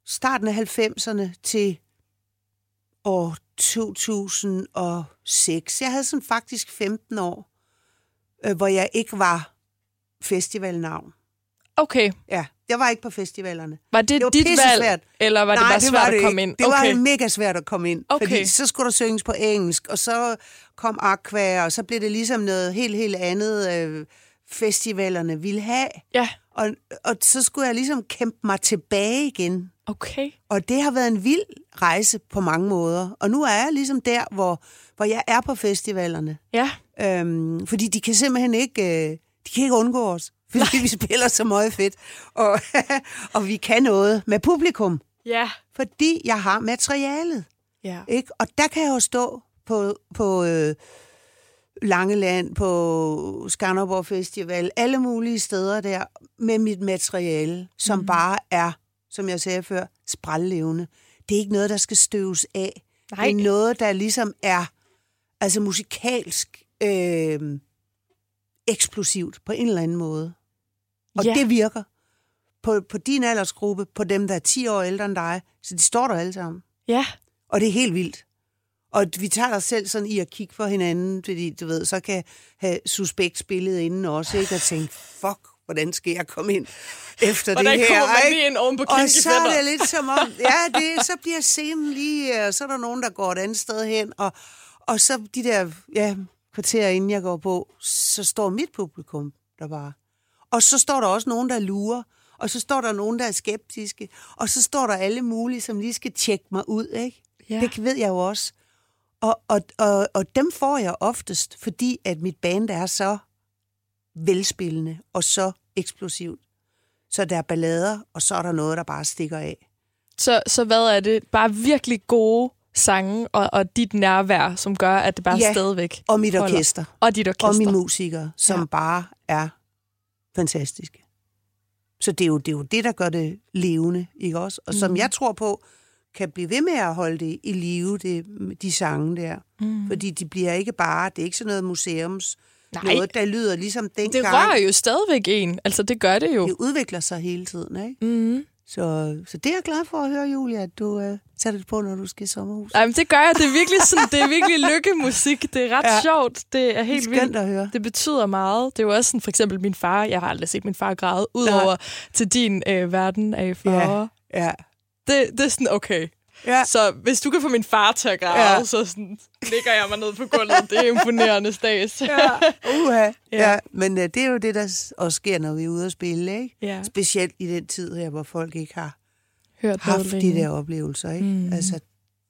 starten af 90'erne til år 2006. Jeg havde sådan faktisk 15 år, øh, hvor jeg ikke var festivalnavn. Okay, Ja, jeg var ikke på festivalerne. var det, Det var dit valg, pissesvært. eller var det Nej, bare svært det at komme ikke. ind? Det var okay. mega svært at komme ind. Okay. Fordi så skulle der synges på engelsk, og så kom Aqua, og så blev det ligesom noget helt, helt andet, øh, festivalerne ville have. Ja, Og, og så skulle jeg ligesom kæmpe mig tilbage igen. okay. Og det har været en vild rejse på mange måder. Og nu er jeg ligesom der, hvor, hvor jeg er på festivalerne. Ja, Øhm, fordi de kan simpelthen ikke, øh, de kan ikke undgå os. Fordi vi spiller så meget fedt. Og, og vi kan noget med publikum. ja, Fordi jeg har materialet. ja. Ikke? Og der kan jeg jo stå på, på øh, Langeland, på Skanderborg Festival, alle mulige steder der, med mit materiale, som mm. bare er, som jeg sagde før, sprællevende. Det er ikke noget, der skal støves af. Nej. Det er noget, der ligesom er altså musikalsk øh, eksplosivt på en eller anden måde. Og Ja. det virker på, på din aldersgruppe, på dem, der er 10 år ældre end dig. Så de står der alle sammen. Ja, Og det er helt vildt. Og vi tager os selv sådan i at kigge på hinanden, fordi du ved, så kan have suspekt spillet inden også, ikke? Og tænke, fuck, hvordan skal jeg komme ind efter Hvordan det her? ikke? lige ind oven på Og så er det lidt som om, ja, det, så bliver scenen lige, og så er der nogen, der går et andet sted hen, og, og så de der, ja, kvarter inden jeg går på, så står mit publikum der bare. Og så står der også nogen, der lurer, og så står der nogen, der er skeptiske, og så står der alle mulige, som lige skal tjekke mig ud, ikke? Ja. Det ved jeg jo også. Og, og, og, og dem får jeg oftest, fordi at mit band er så velspillende og så eksplosivt. Så der er ballader, og så er der noget, der bare stikker af. Så, så hvad er det? Bare virkelig gode sange og, og dit nærvær, som gør, at det bare Ja, stadigvæk Og mit holder. orkester. Og dit orkester. Og mine musikere, som ja. bare er fantastiske. Så det er, jo, det er jo det, der gør det levende, ikke også? Og som Mhm. jeg tror på, kan blive ved med at holde det i live, det, de sange der. Mm. Fordi de bliver ikke bare, det er ikke sådan noget museums, Nej. noget, der lyder ligesom dengang. Det rører jo stadigvæk en. Altså, det gør det jo. Det udvikler sig hele tiden, ikke? Mm. Så, så det er jeg glad for at høre, Julia, at du øh, sætter det på, når du skal i sommerhus. Ej, men det gør jeg. Det er virkelig, sådan, det er virkelig lykkemusik. Det er ret Ja. sjovt. Det er Det er helt vildt. at høre. Det betyder meget. Det er jo også sådan, for eksempel min far. Jeg har aldrig set min far græde, udover til din øh, verden af farver. Ja. Ja. Det, det er sådan, okay. ja. Så hvis du kan få min far til at græde, Ja. så sådan, ligger jeg mig ned på gulvet. Det er imponerende stas. Ja. Uha. Ja. Ja. Men øh, det er jo det, der også sker, når vi er ude at spille, ikke? ja. Specielt i den tid her, hvor folk ikke har Hørt haft de der oplevelser, ikke? Mm. Altså,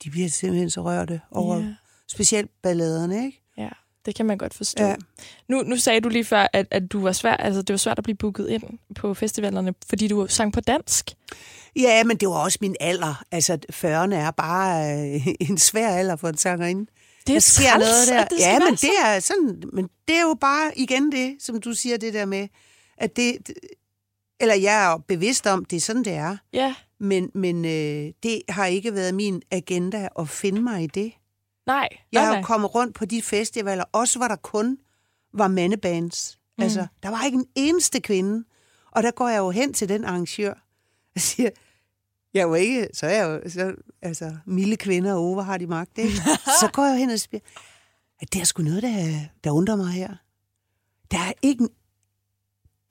de bliver simpelthen så rørte over Ja. specielt balladerne, ikke? Ja, det kan man godt forstå. Ja. Nu, nu sagde du lige før, at, at du var svær, altså, det var svært at blive booket ind på festivalerne, fordi du sang på dansk. Ja, men det var også min alder. Altså, 40'erne er bare øh, en svær alder for en sangerinde. Det der sker noget der. det ja, men det er sådan, men det er jo bare igen det, som du siger det der med, at det, eller jeg er bevidst om, det er sådan, det er. Ja, Men, men øh, det har ikke været min agenda at finde mig i det. nej. Jeg nej, har jo kommet rundt på de festivaler, også hvor der kun var mandebands. Mm. Altså, der var ikke en eneste kvinde. Og der går jeg jo hen til den arrangør og siger, jeg er jo ikke, så er jeg jo, så, altså, milde kvinder og over har de magt, ikke? så går jeg hen og siger, at det er sgu noget, der, der undrer mig her. Der er ikke en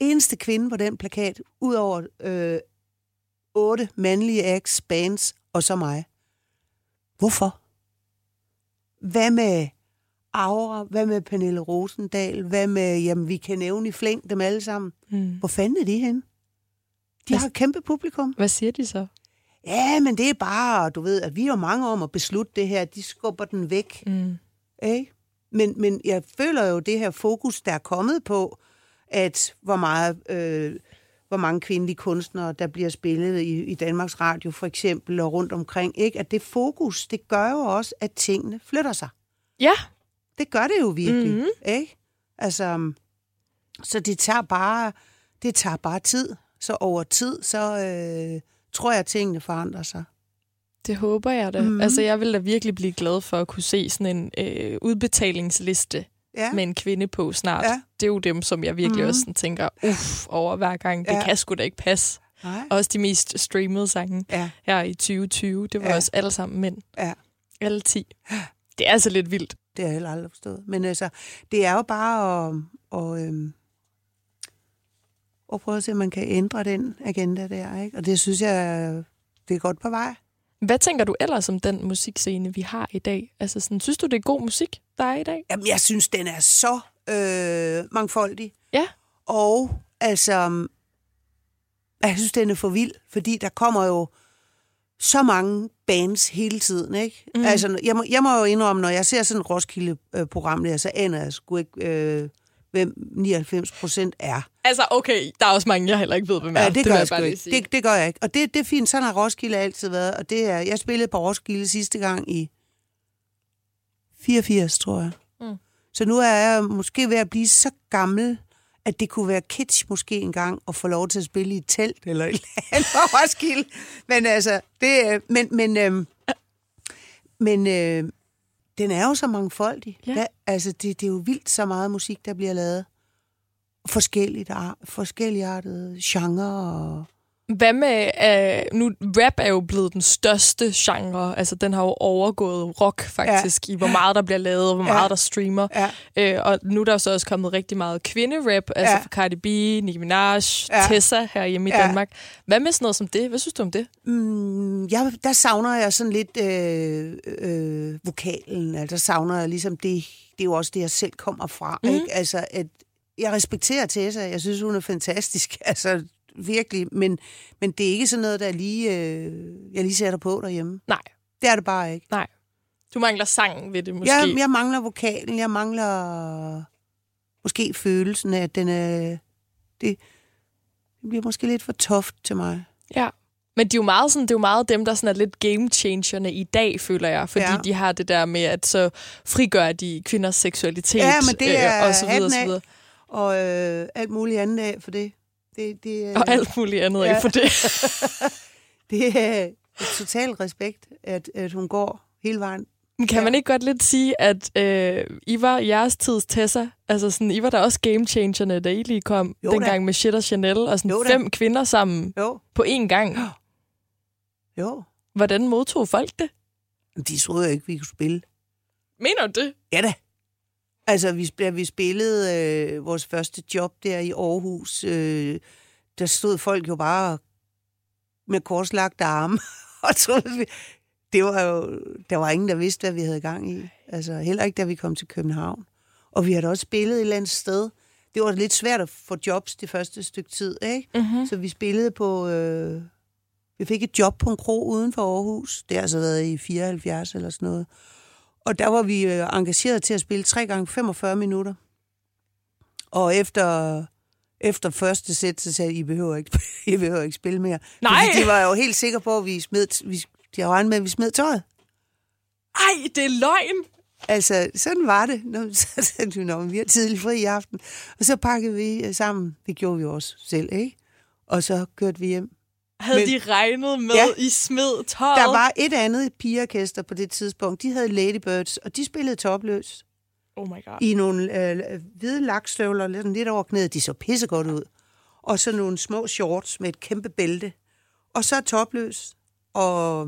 eneste kvinde på den plakat, udover øh, otte mandlige acts, bands og så mig. Hvorfor? Hvad med Aura? Hvad med Pernille Rosendal? Hvad med, jamen vi kan nævne i flæng dem alle sammen. Mm. Hvor fanden er de hen? De Hvad- har et kæmpe publikum. Hvad siger de så? Ja, men det er bare, du ved, at vi er mange om at beslutte det her. De skubber den væk. Mm. Ikke? Men, men jeg føler jo det her fokus, der er kommet på, at hvor meget... Øh, hvor mange kvindelige kunstnere, der bliver spillet i, i Danmarks Radio for eksempel, og rundt omkring, ikke? at det fokus, det gør jo også, at tingene flytter sig. Ja, Det gør det jo virkelig, Mhm. mm-hmm. ikke? Altså, så det tager bare, det tager bare tid. Så over tid, så øh, tror jeg, at tingene forandrer sig. det håber jeg da. Mm. Altså, jeg vil da virkelig blive glad for at kunne se sådan en øh, udbetalingsliste Ja, med en kvinde på snart. Ja. Det er jo dem, som jeg virkelig Mhm. også sådan tænker, uff, over hver gang. Det Ja. kan sgu da ikke passe. nej. Også de mest streamede sange Ja, her i 2020, det var Ja. også alle sammen mænd. ja. Alle 10. Det er altså lidt vildt. Det har jeg heller aldrig forstået. Men altså, det er jo bare at, og, øhm, at prøve at se, om man kan ændre den agenda der. Ikke? Og det synes jeg, det er godt på vej. Hvad tænker du ellers om den musikscene, vi har i dag? Altså, sådan, synes du, det er god musik, der er i dag? Jamen, jeg synes, den er så øh, mangfoldig. Ja. Og altså, jeg synes, den er for vild, fordi der kommer jo så mange bands hele tiden, ikke? Mm. Altså, jeg må, jeg må jo indrømme, når jeg ser sådan et Roskilde-program der, så aner jeg sgu ikke, øh, hvem 99 procent er. Altså, okay, der er også mange, jeg heller ikke ved, hvem er. Ja, det, det gør jeg, lige ikke. Det, det gør jeg ikke. Og det, det er fint. Sådan har Roskilde altid været. Og det er, jeg spillede på Roskilde sidste gang i 84, tror jeg. Mm. Så nu er jeg måske ved at blive så gammel, at det kunne være kitsch måske engang at få lov til at spille i et telt eller et eller andet på Roskilde. Men altså, det, er- men, men, øhm, men øh, den er jo så mangfoldig. Ja. Der, altså, det, det er jo vildt så meget musik, der bliver lavet. Forskelligt, ar- forskellige artede genre. Og, Hvad med, øh, nu rap er jo blevet den største genre, altså den har jo overgået rock faktisk, ja. i hvor meget der bliver lavet, og hvor Ja. meget der streamer. ja, Øh, og nu er der så også kommet rigtig meget kvinderap, altså Ja. for Cardi B, Nicki Minaj, Ja. Tessa her hjemme i Ja. Danmark. Hvad med sådan noget som det? Hvad synes du om det? Mm, jeg, der savner jeg sådan lidt øh, øh, vokalen. Altså, der savner jeg ligesom det. Det er jo også det, jeg selv kommer fra. Mm. Ikke? Altså, at jeg respekterer Tessa. Jeg synes, hun er fantastisk. Altså, virkelig. Men, men det er ikke sådan noget, der lige, øh, jeg lige sætter på derhjemme. Nej, Det er det bare ikke. nej. Du mangler sangen ved det måske. Jeg, jeg mangler vokalen. Jeg mangler måske følelsen af, at den er... Det, det bliver måske lidt for toft til mig. Ja. Men de er jo meget, sådan, det er jo meget dem, der sådan er lidt game changerne i dag, føler jeg. Fordi ja. De har det der med, at så frigør de kvinders seksualitet. Ja, men det er og så videre, og så videre. Og øh, alt muligt andet af for det. Det, det, øh, Og alt muligt andet ja. Ja. for det. det er et totalt respekt, at, at hun går hele vejen. Men kan Ja. man ikke godt lidt sige, at øh, I var jeres tids Tessa? Altså sådan, I var da også game changerne, da I lige kom Jo da. dengang med Shit og Chanel, og sådan Jo da. fem kvinder sammen Jo, på én gang. Jo. Hvordan modtog folk det? De troede jo ikke, vi kunne spille. Mener du det? Ja da. Altså, vi, vi spillede øh, vores første job der i Aarhus, øh, der stod folk jo bare med korslagte arme og troede, det var jo, der var ingen, der vidste, hvad vi havde gang i. Altså, heller ikke, da vi kom til København. Og vi havde også spillet et eller andet sted. Det var lidt svært at få jobs det første stykke tid, ikke? Mm-hmm. Så vi spillede på... Øh, vi fik et job på en krog uden for Aarhus. Det har altså været i 74 eller sådan noget. Og der var vi øh, engageret til at spille 3 gange 45 minutter. Og efter, efter første sæt, så sagde de, I behøver ikke, I behøver ikke spille mere. Nej. Fordi de var jo helt sikre på, at vi smed, vi, de havde med, at vi smed tøjet. Ej, det er løgn. Altså, sådan var det. Nå, så tænkte vi, "Nå, men vi har tidlig fri i aften. Og så pakkede vi øh, sammen. Det gjorde vi også selv, ikke? Og så kørte vi hjem. Havde Men- de regnet med, Ja. I smed tøjet? Der var et andet pigeorkester på det tidspunkt. De havde Ladybirds, og de spillede topløs Oh my god. i nogle øh, hvide lakstøvler, lidt, lidt over knæet. De så pissegodt ud. Og så nogle små shorts med et kæmpe bælte. Og så topløs. Og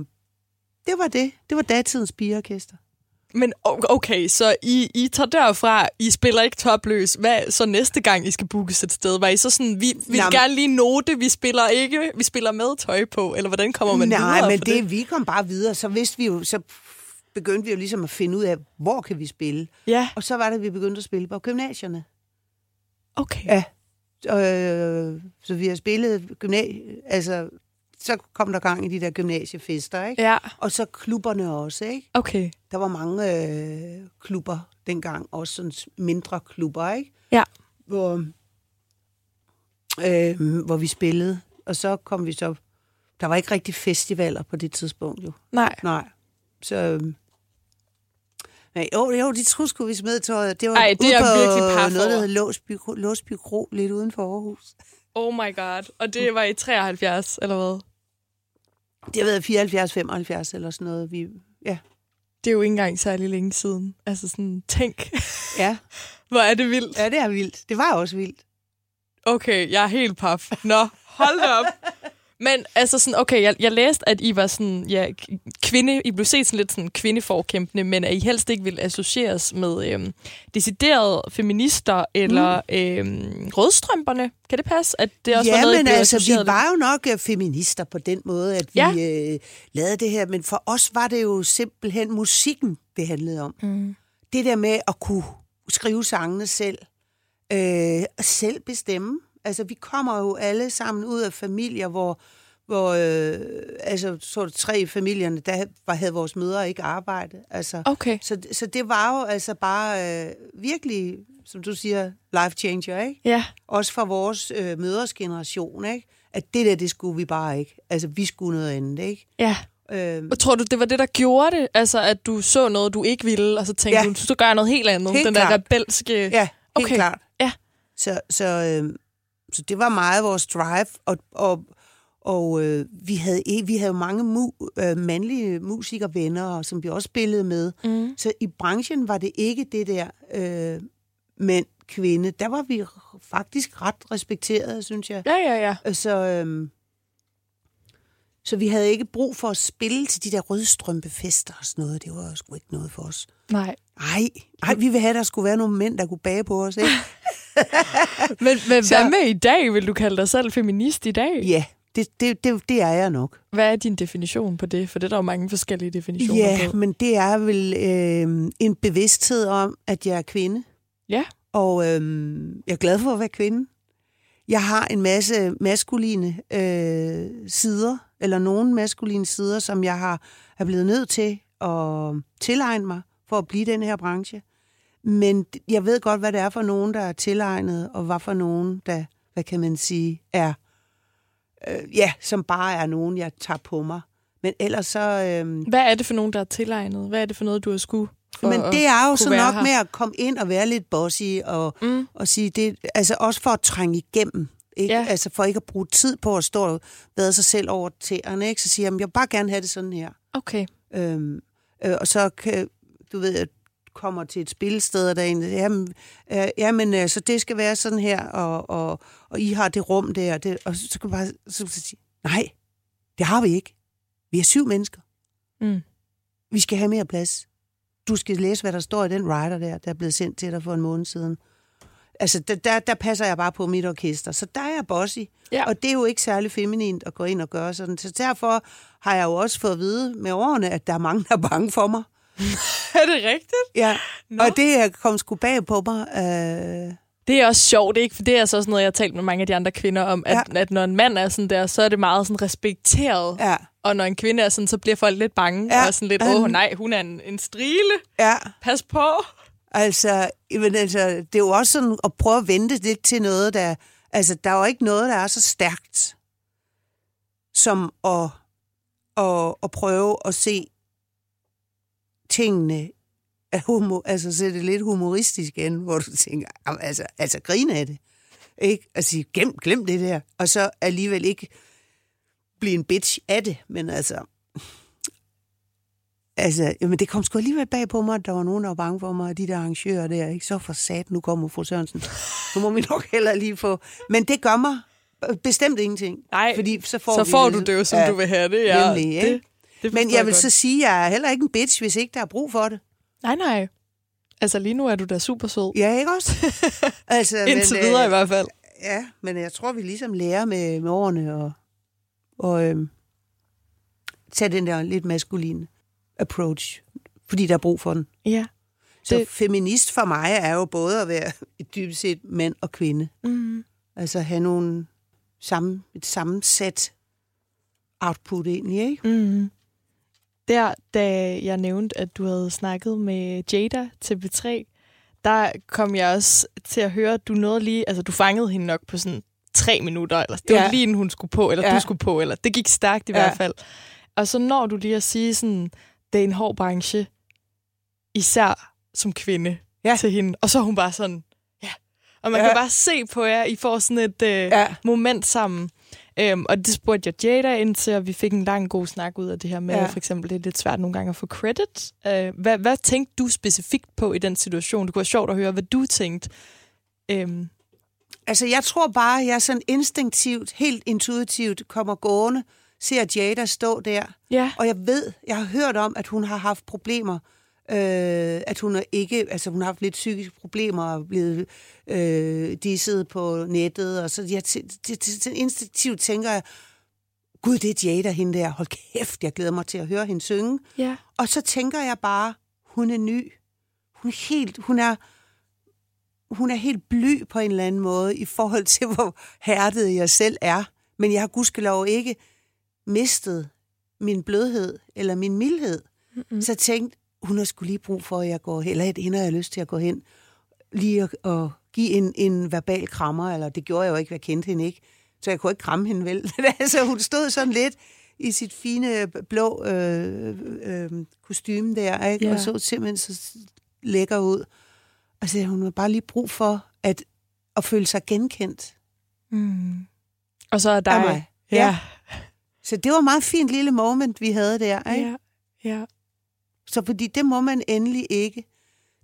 det var det. Det var datidens pigeorkester. Men okay, så I, I tager derfra, I spiller ikke topløs. Hvad så næste gang, I skal bookes et sted? Var I så sådan, vi vil Nå, men- gerne lige note, vi spiller ikke, vi spiller med tøj på, eller hvordan kommer man Nej, videre men for det, vi kom bare videre. Så vidste vi jo, så begyndte vi jo ligesom at finde ud af, hvor kan vi spille. Ja, Og så var det, at vi begyndte at spille på gymnasierne. okay. Ja. Øh, så vi har spillet gymnasie, altså så kom der gang i de der gymnasiefester, ikke? Ja, Og så klubberne også, ikke? okay. Der var mange øh, klubber dengang, også sådan mindre klubber, ikke? Ja. Hvor, øh, hvor vi spillede. Og så kom vi så... Der var ikke rigtig festivaler på det tidspunkt, jo. Nej. Nej. Så... Nej, jo, jo, de troede sgu, vi smed tøjet. Det var Ej, det er på virkelig paf noget, der hed Låsby, Låsby Kro, lidt uden for Aarhus. Oh my god. Og det var i 73, eller hvad? Det har været 74, 75 eller sådan noget. Vi, ja. Det er jo ikke engang særlig længe siden. Altså sådan, tænk, Ja. hvor er det vildt. ja, det er vildt. Det var også vildt. Okay, jeg er helt paf. Nå, hold op. Men altså sådan, okay, jeg, jeg læste, at I var sådan, ja, kvinde, I blev set sådan lidt sådan kvindeforkæmpende, men at I helst ikke ville associeres med øhm, deciderede feminister eller mm. øhm, rødstrømperne. Kan det passe, at det også var ja, noget, I men blev altså, vi var jo nok øh, feminister på den måde, at vi Ja. øh, lavede det her. Men for os var det jo simpelthen musikken, det handlede om. Mm. Det der med at kunne skrive sangene selv. Øh, og selv bestemme. Altså, vi kommer jo alle sammen ud af familier, hvor, hvor øh, altså, så tre i familierne, der var, havde vores mødre ikke arbejde. Altså, Okay. så, så det var jo altså bare øh, virkelig, som du siger, life changer, ikke? Ja. Også for vores øh, mødres generation, ikke? At det der, det skulle vi bare ikke. Altså, vi skulle noget andet, ikke? Ja. Øh, Og tror du, det var det, der gjorde det? Altså, at du så noget, du ikke ville, og så tænkte Ja. du, så gør jeg noget helt andet. Helt Den der klart. rebelske... ja, helt Okay. klart. Ja. Så, så, øh, så det var meget vores drive, og, og, og øh, vi havde ikke, vi havde mange mu, øh, mandlige musikervenner, som vi også spillede med. Mm. Så i branchen var det ikke det der øh, mænd, kvinde. Der var vi faktisk ret respekteret, synes jeg. Ja, ja, ja. Øh, Så, øhm, så vi havde ikke brug for at spille til de der rødstrømpefester og sådan noget. Det var sgu ikke noget for os. Nej. Nej, ej, vi ville have, at der skulle være nogle mænd, der kunne bage på os, ikke? Men, men Så- hvad med i dag? Vil du kalde dig selv feminist i dag? Ja, det, det, det, det er jeg nok. Hvad er din definition på det? For det er der jo mange forskellige definitioner Ja, på. men det er vel øh, en bevidsthed om, at jeg er kvinde. Ja. Og øh, jeg er glad for at være kvinde. Jeg har en masse maskuline øh, sider, eller nogle maskuline sider, som jeg har er blevet nødt til at tilegne mig for at blive den her branche. Men jeg ved godt, hvad det er for nogen, der er tilegnet, og hvad for nogen, der, hvad kan man sige, er, øh, ja, som bare er nogen, jeg tager på mig. Men ellers så... Øh, Hvad er det for nogen, der er tilegnet? Hvad er det for noget, du har skulle men det er jo så nok her? med at komme ind og være lidt bossy og, Mm. og sige det, altså også for at trænge igennem. Ikke? Ja. Altså for ikke at bruge tid på at stå og vade sig selv over tæerne. Ikke? Så siger jeg, jeg vil bare gerne have det sådan her. Okay. Øhm, øh, og så kan, du ved, at kommer til et spillested, og der er en, jamen, øh, jamen øh, så det skal være sådan her, og, og, og I har det rum der, det, og så kan man bare så, så sige, nej, det har vi ikke. Vi er syv mennesker. Mm. Vi skal have mere plads. Du skal læse, hvad der står i den rider der, der er blevet sendt til dig for en måned siden. Altså, der, der, der passer jeg bare på mit orkester. Så der er jeg bossy. Ja. Og det er jo ikke særlig feminint at gå ind og gøre sådan. Så derfor har jeg jo også fået at vide med årene, at der er mange, der er bange for mig. Er det rigtigt? Ja. Nå. Og det kommet sgu bag på mig. Øh, Det er også sjovt, ikke? For det er altså også noget, jeg har talt med mange af de andre kvinder om, at, Ja. at når en mand er sådan der, så er det meget sådan respekteret. ja. Og når en kvinde er sådan, så bliver folk lidt bange. Ja. Og sådan lidt, åh nej, hun er en, en strile. Ja. Pas på. Altså, jamen, altså, det er jo også sådan at prøve at vente lidt til noget, der... Altså, der er jo ikke noget, der er så stærkt, som at, at, at prøve at se tingene af humor, altså se det lidt humoristisk ind, hvor du tænker, "Jamen, altså, altså grine af det. Ikke? Altså, sige, glem, glem det der. Og så alligevel ikke blive en bitch af det, men altså... Altså, jamen det kom sgu alligevel bag på mig, at der var nogen, der var bange for mig, og de der arrangører der, ikke? Så for sat, nu kommer fru Sørensen. Nu må vi nok heller lige få... Men det gør mig bestemt ingenting. Nej, fordi så får, så får du det jo, som ja, du vil have det. Ja, nemlig, ikke? det, det Men forstår jeg vil godt. så sige, at jeg er heller ikke en bitch, hvis ikke der er brug for det. Nej, nej. Altså lige nu er du da super sød. Ja, ikke også? altså, Indtil men, videre i øh, hvert fald. Ja, men jeg tror, vi ligesom lærer med, med årene og, og øhm, tage den der lidt maskuline approach, fordi der er brug for den. Ja. Så Det- feminist for mig er jo både at være dybest set mand og kvinde. Mm. Altså have nogle samme, et sammensat output egentlig, ikke? Mm. Der, da jeg nævnte, at du havde snakket med Jada til B3, der kom jeg også til at høre, at du nåede lige, altså du fangede hende nok på sådan tre minutter, eller det var Ja. lige inden hun skulle på, eller Ja. du skulle på, eller det gik stærkt i Ja. hvert fald. Og så når du lige at sige sådan, det er en hård branche, især som kvinde Ja. til hende. Og så er hun bare sådan, ja. Og man Ja. kan bare se på jer, I får sådan et øh, Ja. moment sammen. Øhm, og det spurgte jeg Jada ind til, og vi fik en lang god snak ud af det her med, Ja. for eksempel, det er lidt svært nogle gange at få credit. Øh, hvad, hvad tænkte du specifikt på i den situation? Det kunne være sjovt at høre, hvad du tænkte. Øhm, Altså, jeg tror bare, at jeg sådan instinktivt, helt intuitivt kommer gående, ser Jada stå der, ja. Og jeg ved, jeg har hørt om, at hun har haft problemer, øh, at hun er ikke, altså hun har haft lidt psykiske problemer og blevet øh, disset på nettet, og så jeg, instinktivt tænker jeg, gud, det er Jada, hende der, hold kæft, jeg glæder mig til at høre hende synge. Ja. Og så tænker jeg bare, hun er ny. Hun er helt, hun er, hun er helt bly på en eller anden måde i forhold til, hvor hærdet jeg selv er. Men jeg har gudskelov ikke mistet min blødhed eller min mildhed. Mm-hmm. Så jeg tænkte, hun har skulle lige brug for, at jeg går hen, eller hende har jeg lyst til at gå hen, lige at, at give en, en verbal krammer, eller det gjorde jeg jo ikke, jeg kendte hende ikke. Så jeg kunne ikke kramme hende vel. altså, hun stod sådan lidt i sit fine blå øh, øh, kostume der, ikke? Ja. og så simpelthen så lækker ud. Og så hun har bare lige brug for at, at føle sig genkendt Mm. Og så er dig. af mig. Ja. Så det var et meget fint lille moment, vi havde der. Ikke? Ja. ja. Så fordi det må man endelig ikke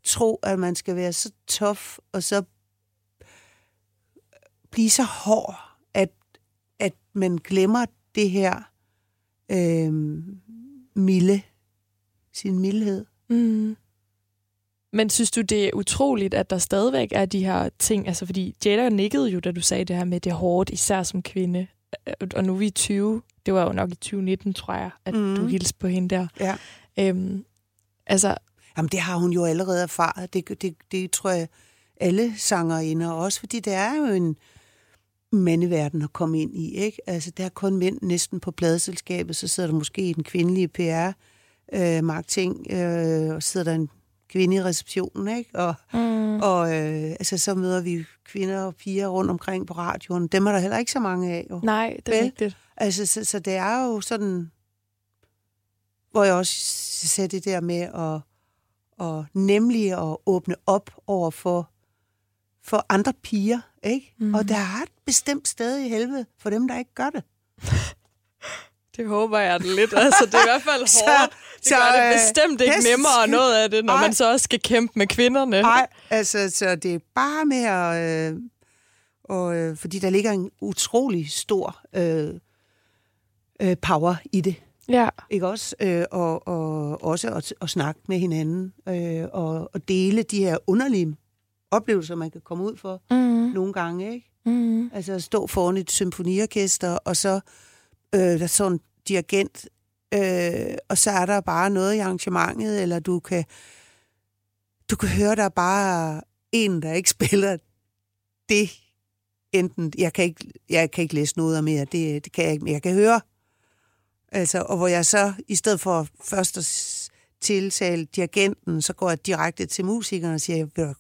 tro, at man skal være så tough og så blive så hård, at, at man glemmer det her øh, milde, sin mildhed. Mm. Men synes du, det er utroligt, at der stadigvæk er de her ting? Altså, fordi Jada nikkede jo, da du sagde det her med, det er hårdt, især som kvinde. Øh, Og nu er vi i 20. Det var jo nok i 2019, tror jeg, at mm. Du hilste på hende der. Ja. Øhm, altså, Jamen, det har hun jo allerede erfaret. Det, det, det tror jeg, alle sanger og også fordi det er jo en mandeverden at komme ind i, ikke? Altså, der er kun mænd næsten på pladeselskabet, så sidder der måske en kvindelige PR, øh, marketing, øh, og sidder der en kvinde i receptionen, ikke? Og, mm. og øh, altså, så møder vi kvinder og piger rundt omkring på radioen. Dem er der heller ikke så mange af, jo. nej, det er Vel? rigtigt. Altså, så, så det er jo sådan, hvor jeg også ser det der med at, og nemlig at åbne op over for, for andre piger, ikke? Mm. Og der er et bestemt sted i helvede for dem, der ikke gør det. Det håber jeg da lidt. Altså, det er i hvert fald Så- hårdt. Det så, gør det øh, bestemt ikke det- nemmere noget af det, når Ej. man så også skal kæmpe med kvinderne. Nej, altså, så det er bare med at... Øh, og, øh, fordi der ligger en utrolig stor øh, øh, power i det. Ja. Ikke også? Øh, og, og også at, at snakke med hinanden øh, og, og dele de her underlige oplevelser, man kan komme ud for Mm. nogle gange. Ikke? Mm. Altså at stå foran et symfoniorkester, og så øh, der er sådan en dirigent, øh, og så er der bare noget i arrangementet, eller du kan, du kan høre, der er bare en, der ikke spiller det. Enten, jeg kan ikke, jeg kan ikke læse noget mere, det, det kan jeg ikke, men jeg kan høre. Altså, og hvor jeg så, i stedet for først at tiltale dirigenten, så går jeg direkte til musikeren og siger, jeg vil,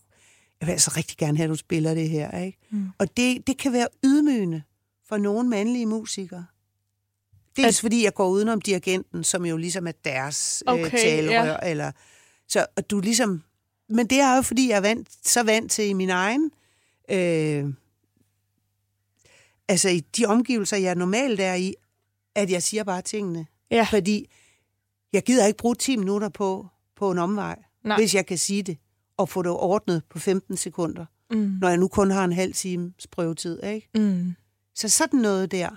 jeg vil altså rigtig gerne have, at du spiller det her. Ikke? Mm. Og det, det kan være ydmygende for nogle mandlige musikere. Dels At- fordi jeg går udenom dirigenten, som jo ligesom er deres okay, Okay, øh, talerør. Ja. Eller, så at du ligesom... Men det er jo, fordi jeg er vant, så vant til i min egen... Øh, altså i de omgivelser, jeg normalt er i, at jeg siger bare tingene. Ja. Fordi jeg gider ikke bruge 10 minutter på, på en omvej, Nej. hvis jeg kan sige det, og få det ordnet på 15 sekunder, Mm. når jeg nu kun har en halv times prøvetid. Ikke? Mm. Så sådan noget der.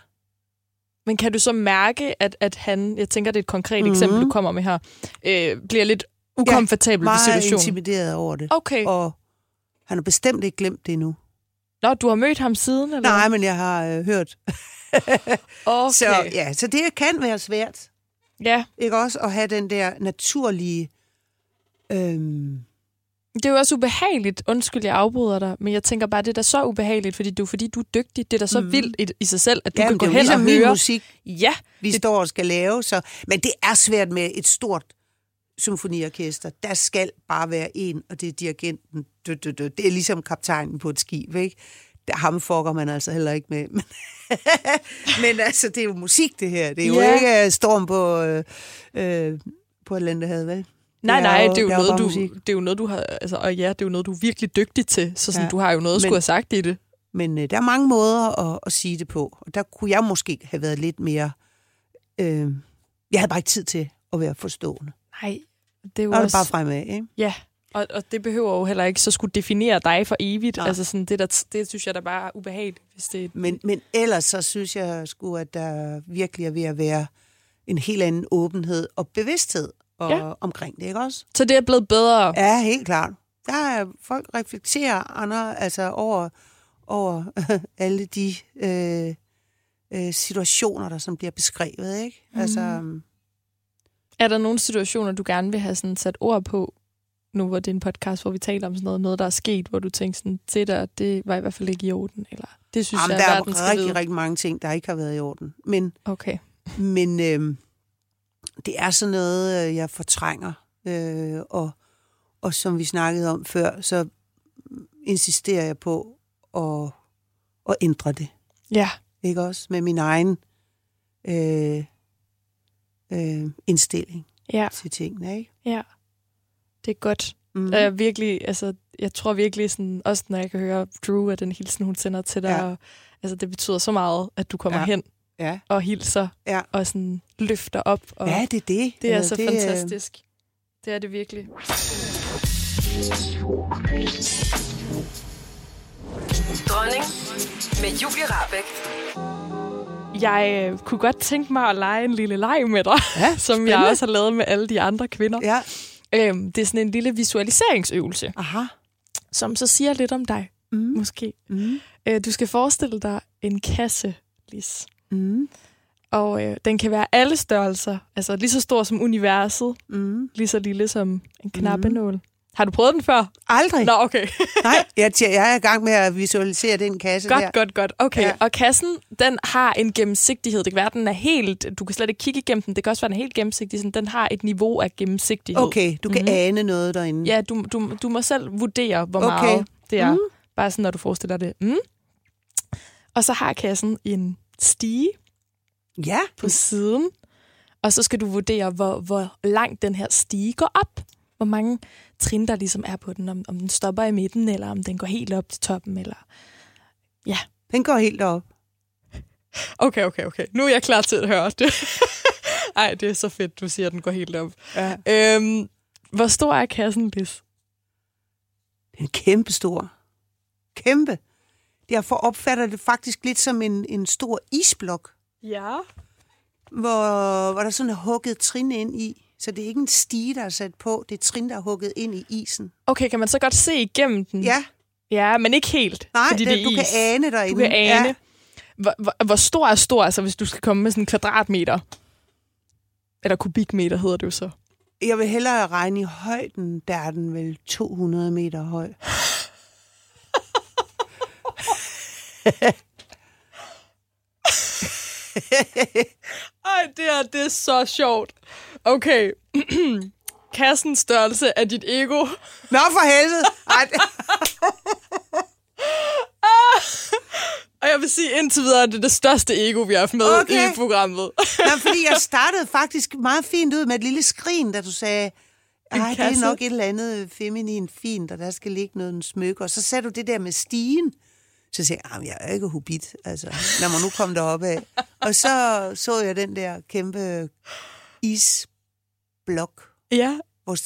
Men kan du så mærke, at, at han, jeg tænker, det er et konkret Mhm. mm-hmm. eksempel, du kommer med her, øh, bliver lidt ukomfortabel ja, ved Meget situationen? intimideret over det. Okay. Og han har bestemt ikke glemt det endnu. Nå, du har mødt ham siden, eller? Nej, men jeg har øh, hørt. Okay. Så, ja, så det kan være svært. ja. Ikke også at have den der naturlige... Øhm, Det er jo også ubehageligt. Undskyld, jeg afbryder dig, men jeg tænker bare, det er da så ubehageligt, fordi du, fordi du er dygtig. Det er da så mm. vildt i, i sig selv, at du ja, kan gå det hen ligesom og min høre. musik, Ja, vi står og skal lave. Så, men det er svært med et stort symfoniorkester. Der skal bare være en, og det er dirigenten. Det er ligesom kaptajnen på et skib, ikke? Der, ham fucker man altså heller ikke med. Men, altså, det er jo musik, det her. Det er jo Ja. ikke øh, storm på, øh, øh, på Atlanterhavet, vel? nej, Det nej, jo- det er jo, det er jo noget, du, musik. det er jo noget, du har, altså, og ja, det er jo noget, du er virkelig dygtig til, så sådan, Ja. du har jo noget at skulle have sagt i det. Men øh, der er mange måder at, at sige det på. Og der kunne jeg måske have været lidt mere... Øh, jeg havde bare ikke tid til at være forstående. Nej, det er jo er også... bare fremad, ikke? Ja, og, og det behøver jo heller ikke så skulle definere dig for evigt. Nej. Altså sådan, det, der, det synes jeg da bare er ubehageligt, hvis det Men, men ellers så synes jeg sgu, at der virkelig er ved at være en helt anden åbenhed og bevidsthed og, Ja. ja. omkring det, ikke også? Så det er blevet bedre. Ja, helt klart. Der er folk reflekterer andre, altså over, over alle de øh, øh, situationer, der som bliver beskrevet, ikke? Mm. Altså, Er der nogle situationer, du gerne vil have sådan sat ord på, nu hvor det er en podcast, hvor vi taler om sådan noget, noget der er sket, hvor du tænker sådan, det der, det var i hvert fald ikke i orden, eller det synes jamen, jeg, der er verden rigtig, vide. rigtig mange ting, der ikke har været i orden. Men, Okay. men øh, det er sådan noget, øh, jeg fortrænger. Øh, og, og som vi snakkede om før, så insisterer jeg på at, at ændre det. Ja, Ikke også? Med min egen øh, øh, indstilling ja, til tingene, ikke? ja. Det er godt. Mm. Jeg virkelig, altså, jeg tror virkelig sådan, også når jeg kan høre Drew, at den hilsen, hun sender til dig, Ja. og, altså, det betyder så meget, at du kommer Ja. hen Ja. og hilser, Ja. og sådan løfter op. Og ja, det er det. det er Altså, så øh, fantastisk. Det er det virkelig. Dronning med Julie Rabeck. Jeg øh, kunne godt tænke mig at lege en lille leg med dig, Ja, som jeg spændende. også har lavet med alle de andre kvinder. Ja. Øhm, det er sådan en lille visualiseringsøvelse, Aha. som så siger lidt om dig, Mm. måske. Mm. Øh, du skal forestille dig en kasse, Lis. Mm. Og øh, den kan være alle størrelser, altså lige så stor som universet, Mm. lige så lille som en knappenål. Har du prøvet den før? Aldrig. Nå, okay. Nej, jeg, jeg er i gang med at visualisere den kasse godt, der. godt, godt. Okay, Ja. og kassen, den har en gennemsigtighed. Det kan være, den er helt... Du kan slet ikke kigge igennem den. Det kan også være, den er helt gennemsigtig. Sådan, den har et niveau af gennemsigtighed. Okay, du kan Mhm. ane noget derinde. Ja, du, du, du må selv vurdere, hvor Okay. meget det er. Mm. Bare sådan, når du forestiller det. Mm. Og så har kassen en stige Ja. på siden. Og så skal du vurdere, hvor, hvor langt den her stige går op. Hvor mange trin, der ligesom er på den. Om, om den stopper i midten, eller om den går helt op til toppen. Eller... Den går helt op. Okay, okay, okay. Nu er jeg klar til at høre det. Ej, det er så fedt, du siger, at den går helt op. Ja. Øhm, hvor stor er kassen, Lis? Den er kæmpe stor. Kæmpe. Derfor opfatter det faktisk lidt som en, en stor isblok. Ja. hvor, hvor der sådan er hugget trin ind i. Så det er ikke en stige, der er sat på. Det er trin, der er hugget ind i isen. Okay, kan man så godt se igennem den? Ja, Ja, men ikke helt, nej, fordi det, det, er du is. kan ane derinde. Du kan ane. Ja. Hvor, hvor, hvor stor er stor, altså hvis du skal komme med sådan en kvadratmeter? Eller kubikmeter hedder det jo så. Jeg vil hellere regne i højden, der er den vel 200 meter høj. Ej, det er, det er så sjovt. Okay. Kassens størrelse er dit ego. Nå for helvede! Ej, det, Og jeg vil sige, indtil videre er det det største ego, vi har haft med Okay. i programmet. Nå, fordi jeg startede faktisk meget fint ud med et lille skrin, da du sagde, En ej, det er nok et eller andet feminin fint, og der skal ligge noget smykke. Og så sagde du det der med stigen. Så sagde jeg, "Jamen, jeg er ikke hobbit, altså, lad mig nu komme derop af. Og så så jeg den der kæmpe isblok, Ja, hvor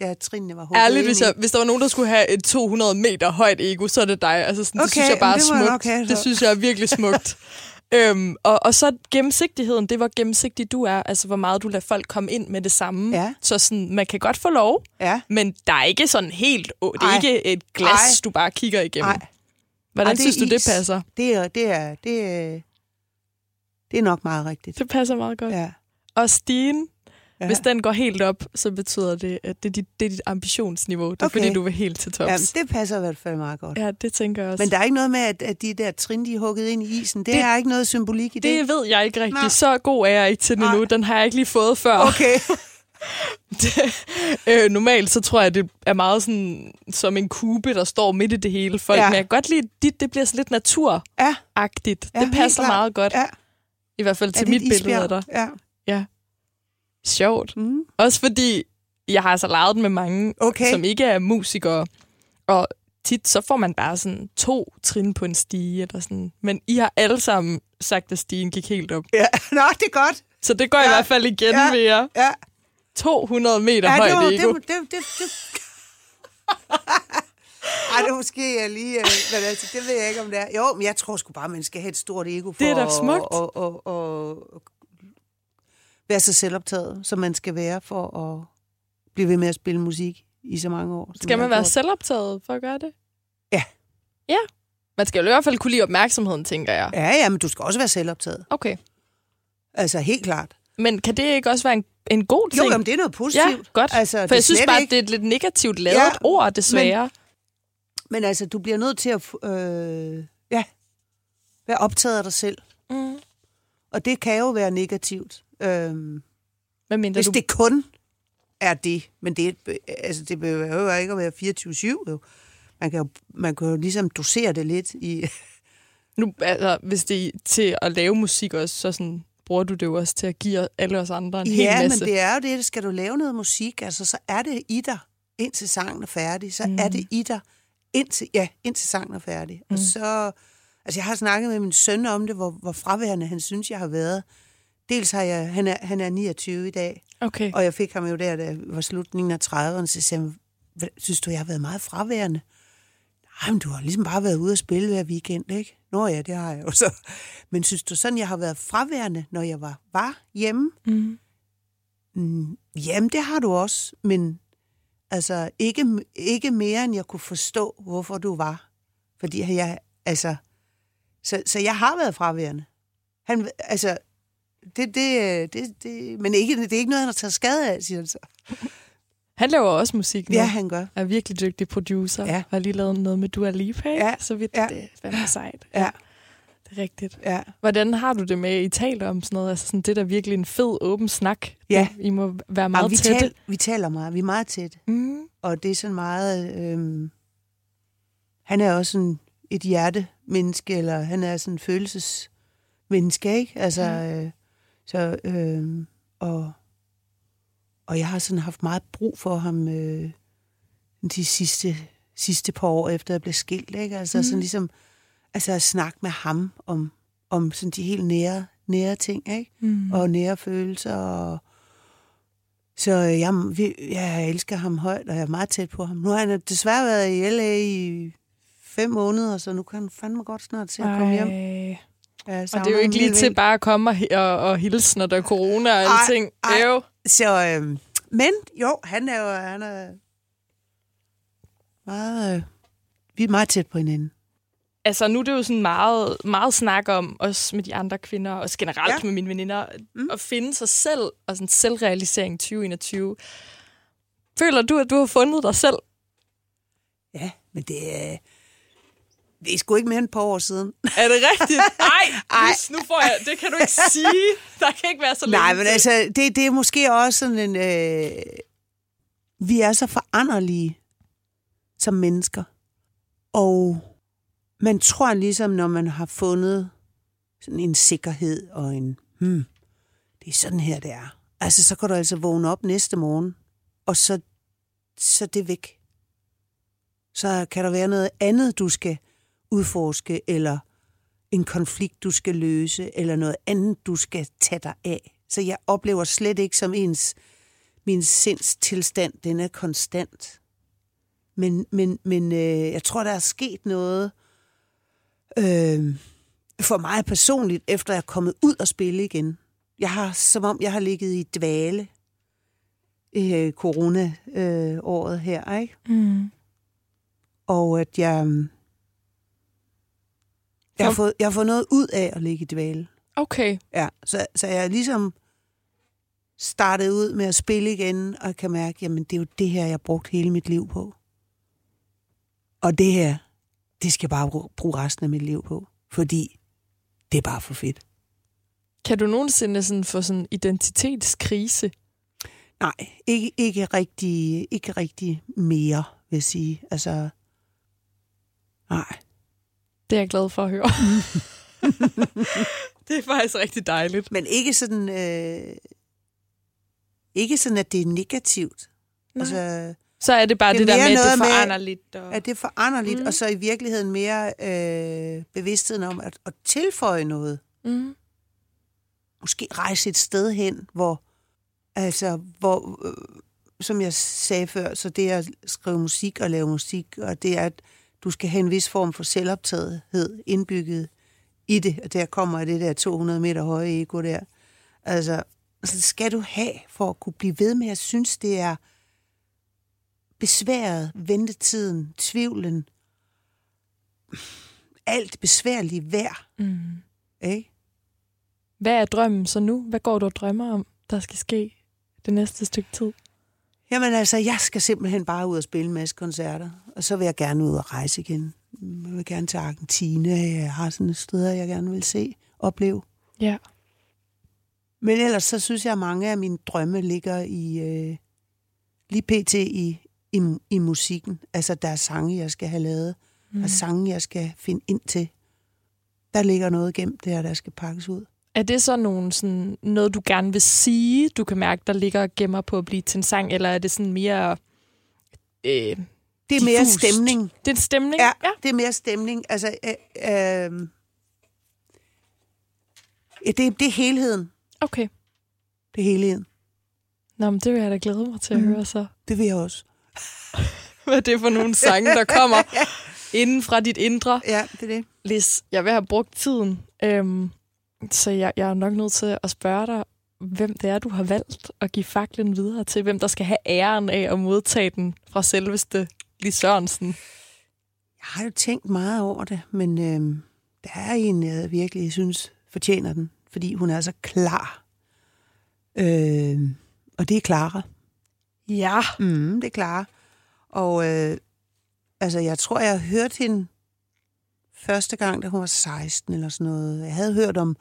ja, trinene var hugget ærligt, hvis, jeg, hvis der var nogen, der skulle have et 200 meter højt ego, så er det dig. Altså, sådan, det Okay, synes jeg bare er det smukt. nok have, det så. synes jeg er virkelig smukt. øhm, og, og så gennemsigtigheden, det var gennemsigtig du er. Altså, hvor meget du lader folk komme ind med det samme. Ja. Så sådan, man kan godt få lov, Ja, men der er ikke sådan helt... Å, det er Ej. ikke et glas, Ej. du bare kigger igennem. nej. Hvordan Ej, det er synes du, det is. passer? Det er, det er, det er, det er nok meget rigtigt. Det passer meget godt. Ja. Og stigen, Ja. ja. hvis den går helt op, så betyder det, at det er dit, det er dit ambitionsniveau. Det er Okay. fordi, du vil helt til tops. Jamen, det passer i hvert fald meget godt. Ja, det tænker jeg også. Men der er ikke noget med, at, at de der trin, de er hugget ind i isen. Det, Det- det er ikke noget symbolik i det. det ved jeg ikke rigtig. Nej. Så god er jeg ikke til det Nej. nu. Den har jeg ikke lige fået før. Okay. øh, normalt så tror jeg, det er meget sådan som en kube, der står midt i det hele. Folk, Ja. Men jeg kan godt lide, dit, det bliver sådan lidt naturagtigt. Ja, det helt passer meget godt. Ja. I hvert fald til det mit billede af dig. isbjerg? Ja. Sjovt. Mm. Også fordi, jeg har altså leget den med mange, Okay. som ikke er musikere. Og tit så får man bare sådan to trin på en stige. Eller sådan. Men I har alle sammen sagt, at stigen gik helt op. ja. Nå, det er godt. Så det går ja. i hvert fald igen Ja. jer. Ja. 200 meter Ja, højt det, var, ego. det, det, det, det. Ej, det er måske jeg lige... øh, Men altså, det ved jeg ikke, om det er. Jo, men jeg tror sgu bare, man skal have et stort ego for Det er da at- smukt. Og, og, og, og være så selvoptaget, som man skal være for at blive ved med at spille musik i så mange år. Skal man være gjort. selvoptaget for at gøre det? Ja. Ja. Man skal jo i hvert fald kunne lide opmærksomheden, tænker jeg. Ja, ja, men du skal også være selvoptaget. Okay. Altså, helt klart. Men kan det ikke også være en, en god ting? Jo, jamen, det er noget positivt. Ja, godt. Altså, For jeg synes bare, ikke- det er et lidt negativt lavet Ja, ord, desværre. Men altså, du bliver nødt til at øh, ja, være optaget af dig selv. Mm. Og det kan jo være negativt. Øhm, Hvad mindre hvis du... det kun er det. Men det, altså, det behøver ikke at være 24-7. Jo. Man, kan jo, man kan jo ligesom dosere det lidt i... Nu, altså, hvis det er til at lave musik også, så sådan, bruger du det jo også til at give alle os andre en hel ja, men masse. det er jo det. Skal du lave noget musik, altså, så er det i dig, indtil sangen er færdig. Så mm. er det i dig, indtil, ja, indtil sangen er færdig. Mm. Og så... Altså, jeg har snakket med min søn om det, hvor, hvor fraværende han synes, jeg har været. Dels har jeg... Han er, han er 29 i dag, Okay. og jeg fik ham jo der, da var slutningen af 30'erne, så sagde han, "Hvad- synes du, jeg har været meget fraværende? Nej, men du har ligesom bare været ude og spille hver weekend, ikke? Nå ja, det har jeg jo så. Men synes du sådan, jeg har været fraværende, når jeg var, var hjemme? Mm. Mm, jamen, det har du også, men altså ikke, ikke mere, end jeg kunne forstå, hvorfor du var. Fordi jeg, altså, så, så jeg har været fraværende. Han, altså, det, det, det, det, men ikke, det er ikke noget, han har taget skade af, siger han så. Han laver også musik nu. Ja, han gør. er virkelig dygtig producer. Ja. Har lige lavet noget med Dua Lipa? Ja. Så vidt Ja. det er fandme sejt. Ja, Det er rigtigt. ja. Hvordan har du det med, I taler om sådan noget? Altså sådan, det er da virkelig en fed, åben snak. Ja. I må være Meget meget vi, tætte. tal, vi taler meget, vi er meget tætte. Mm. Og det er sådan meget... Øhm, han er også sådan et hjertemenneske, eller han er sådan en følelsesmenneske, ikke? Altså, øh, så, øh, og, og jeg har sådan haft meget brug for ham øh, de sidste, sidste par år, efter jeg blev skilt, ikke? Altså, mm. sådan ligesom, altså at snakke med ham om, om sådan de helt nære, nære ting, ikke? Mm. og nære følelser. Og... Så jeg, vi- jeg elsker ham højt, og jeg er meget tæt på ham. Nu har han desværre været i L.A. i fem måneder, så nu kan han fandme godt snart se at komme hjem. Ej. Jeg Og det er jo ikke lige til bare at komme og, og, og hilse, når der er corona og Ej, alting. ej. Jo. Så, øhm, men jo, han er jo han er meget, øh, vi er meget tæt på hinanden. Altså, nu er det jo sådan meget, meget snak om, også med de andre kvinder, og generelt Ja. ja. med mine veninder, Mm. at finde sig selv, og sådan selvrealisering 2021. Føler du, at du har fundet dig selv? Ja, men det er, det er sgu ikke mere end et par år siden. Er det rigtigt? Ej, Ej. Lis, nu får jeg... Det kan du ikke sige. Der kan ikke være så længe Nej, men altså, det, det er måske også sådan en... Øh, vi er så foranderlige som mennesker. Og man tror ligesom, når man har fundet sådan en sikkerhed og en... Hmm, det er sådan her, det er. Altså, så kan du altså vågne op næste morgen, og så, så er det væk. Så kan der være noget andet, du skal udforske, eller en konflikt, du skal løse, eller noget andet, du skal tage dig af. Så jeg oplever slet ikke som ens, min sindstilstand, den er konstant. Men, men, men øh, jeg tror, der er sket noget øh, for mig personligt, efter jeg er kommet ud og spille igen. Jeg har, som om jeg har ligget i dvale i øh, corona-året her, ikke? Mm. Og at jeg, øh, jeg, har fået, jeg har fået noget ud af at ligge i dvale. Okay. Ja, så, så jeg er ligesom startet ud med at spille igen, og kan mærke, jamen det er jo det her, jeg har brugt hele mit liv på. Og det her, det skal jeg bare bru- bruge resten af mit liv på, fordi det er bare for fedt. Kan du nogensinde sådan få sådan identitetskrise? Nej, ikke, ikke, rigtig, ikke rigtig mere, vil jeg sige. Altså, nej. Det er jeg glad for at høre. det er faktisk rigtig dejligt. Men ikke sådan, øh, ikke sådan, at det er negativt. Nej. Altså, Så er det bare Det det, er der med, at det noget med, forander lidt. Og... at det er foranderligt, Mm. og så i virkeligheden mere øh, bevidstheden om at, at tilføje noget. Mm. Måske rejse et sted hen, hvor, altså, hvor, øh, som jeg sagde før, så det at skrive musik og lave musik, og det er, at du skal have en vis form for selvoptagethed indbygget i det, og der kommer det der 200 meter høje ego der. Altså, så skal du have for at kunne blive ved med at synes, det er besværet, ventetiden, tvivlen, alt besværligt værd, Mm. ikke? Hvad er drømmen så nu? Hvad går du og drømmer om, der skal ske det næste stykke tid? Jamen altså, jeg skal simpelthen bare ud og spille en masse koncerter, og så vil jeg gerne ud og rejse igen. Jeg vil gerne til Argentina, jeg har sådan et sted, jeg gerne vil se, opleve. Ja. Men ellers så synes jeg, at mange af mine drømme ligger i øh, lige pt. I, i, i musikken. Altså, der er sange, jeg skal have lavet, mm. og sange, jeg skal finde ind til. Der ligger noget gemt der, der skal pakkes ud. Er det så nogen, sådan, noget, du gerne vil sige, du kan mærke, der ligger og gemmer på at blive til en sang, eller er det sådan mere... Øh, Det er mere Diffust. stemning. det er en stemning? Ja, ja, det er mere stemning. Altså, øh, øh, ja, det, det er helheden. Okay. Det er helheden. Nå, men det vil jeg da glæde mig til at Mm. høre så. Det vil jeg også. Hvad er det for nogle sange, der kommer inden fra dit indre? Ja, det er det. Lis, jeg vil have brugt tiden, øhm, så jeg, jeg er nok nødt til at spørge dig, hvem det er, du har valgt at give faklen videre til, hvem der skal have æren af at modtage den fra selveste Lis Sørensen. Jeg har jo tænkt meget over det, men øh, der er en, jeg virkelig synes fortjener den, fordi hun er så klar. Øh, og det er Clara. Ja. Mm, det er Clara. Og øh, altså, jeg tror, jeg har hørt hende første gang, da hun var 16 eller sådan noget. Jeg havde hørt om,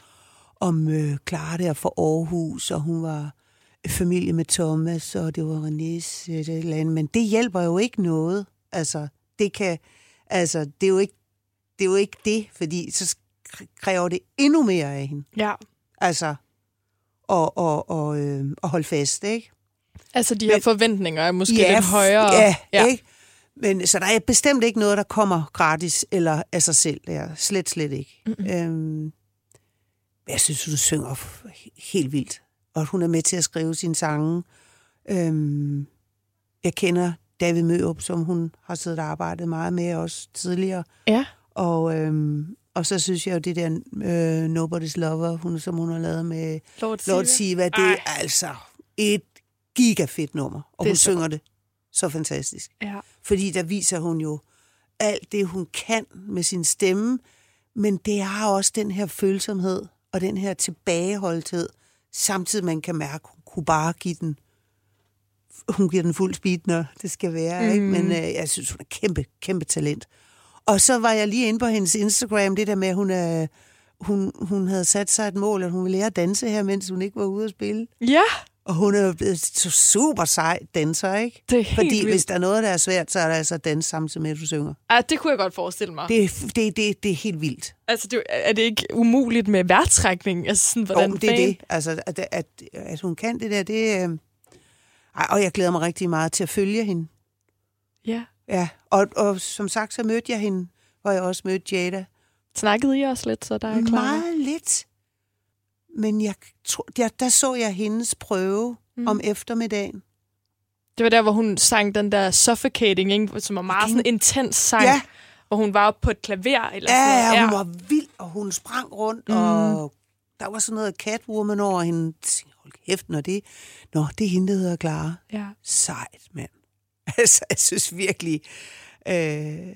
om øh, Clara der fra Aarhus, og hun var familie med Thomas, og det var Renés, øh, det eller andet. men det hjælper jo ikke noget. Altså, det kan, altså, det er jo ikke det, er jo ikke det fordi så kræver det endnu mere af hende. Ja. Altså, og, og, og, øh, og holde fast, ikke? Altså, de her Men- forventninger er måske lidt f- højere. Ja, ja. ja. ikke? Men, så der er bestemt ikke noget, der kommer gratis eller af sig selv. Det er slet, slet ikke. Mm-hmm. Øhm, jeg synes, hun synger helt vildt. Og hun er med til at skrive sine sange. Øhm, jeg kender David Mørup, som hun har siddet og arbejdet meget med også tidligere. Ja. Og, øhm, Og så synes jeg jo, det der øh, Nobody's Lover, hun, som hun har lavet med Lord, Lord Siva, det er altså et gigafedt nummer. Og Det hun så synger det så fantastisk. Ja. Fordi der viser hun jo alt det, hun kan med sin stemme, men det har også den her følsomhed og den her tilbageholdthed, samtidig man kan mærke, hun kunne bare give den, hun giver den fuld speed, når det skal være. Mm. Ikke? Men øh, jeg synes, hun er kæmpe, kæmpe talent. Og så var jeg lige inde på hendes Instagram, det der med, at hun, øh, hun, hun havde sat sig et mål, at hun ville lære at danse her, mens hun ikke var ude at spille. Ja, Og hun er jo blevet så super sej danser, ikke? det er helt Fordi vildt. hvis der er noget, der er svært, så er der altså at danse samtidig med, at du synger. Ja, det kunne jeg godt forestille mig. Det, er- det, det, det er helt vildt. Altså, det, er det ikke umuligt med værtrækning? Altså, sådan, hvordan Jo, det er det. Altså, at, at, at hun kan det der, det... Øh... Ej, og jeg glæder mig rigtig meget til at følge hende. Ja. Ja, og, og som sagt, så mødte jeg hende, hvor jeg også mødte Jada. Snakkede I også lidt, så der er klar? Meget lidt. Men jeg, tror, der, der så jeg hendes prøve mm. om eftermiddagen. Det var der, hvor hun sang den der Suffocating, ikke? som var meget sådan en intens sang. Ja. Og hun var oppe på et klaver. Eller Ja, sådan ja, noget. hun var vild, og hun sprang rundt, mm. og der var sådan noget Catwoman over hende. Jeg Hold kæft, når det... Nå, det er hende, der hedder Clara. ja. Sejt, mand. Altså, jeg synes virkelig... Øh,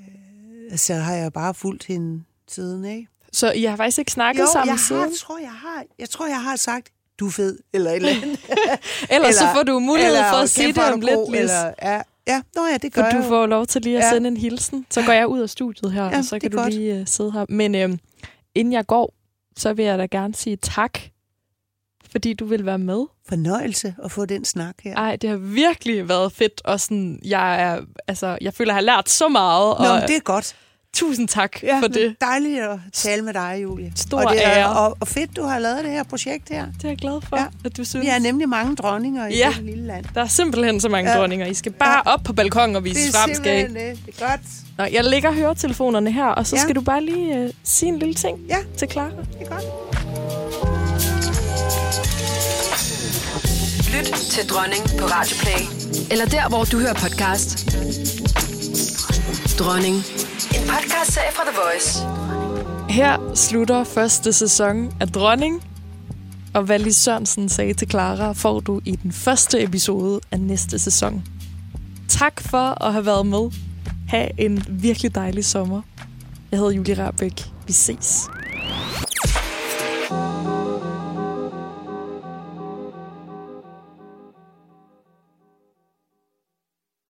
så har jeg bare fulgt hende siden, ikke? Så I har faktisk ikke snakket Jo, sammen jeg siden? har, tror, jeg har, jeg tror, jeg har sagt, du er fed, eller et eller andet. Ellers så får du mulighed eller, for at "Kæft, sige det om du lidt, god", Lis. Eller, ja, ja, nå ja, det For gør du jeg jo. får lov til lige at Ja. sende en hilsen. Så går jeg ud af studiet her, Ja, og så kan du godt. lige uh, sidde her. Men øhm, inden jeg går, så vil jeg da gerne sige tak, fordi du vil være med. Fornøjelse at få den snak her. Ej, det har virkelig været fedt, og sådan, jeg, er, altså, jeg føler, jeg har lært så meget, Nå, og det er godt. Tusind tak Ja, for det. dejligt at tale med dig, Julie. Stor og det er, ære. Og, og fedt, du har lavet det her projekt her. Det er jeg glad for, Ja. at du synes. Vi er nemlig mange dronninger i Ja. det lille land. Der er simpelthen så mange Ja. dronninger. I skal bare Ja. op på balkongen og vise Det er det. Det er godt. Nå, jeg lægger høretelefonerne her, og så Ja. skal du bare lige uh, sige en lille ting Ja. til Clara. Det er godt. Lyt til Dronning på Radioplay. Eller der, hvor du hører podcast. Dronning. En podcastserie fra The Voice. Her slutter første sæson af Dronning. Og hvad Lis Sørensen sagde til Clara, får du i den første episode af næste sæson. Tak for at have været med. Ha' en virkelig dejlig sommer. Jeg hedder Julie Rabeck. Vi ses.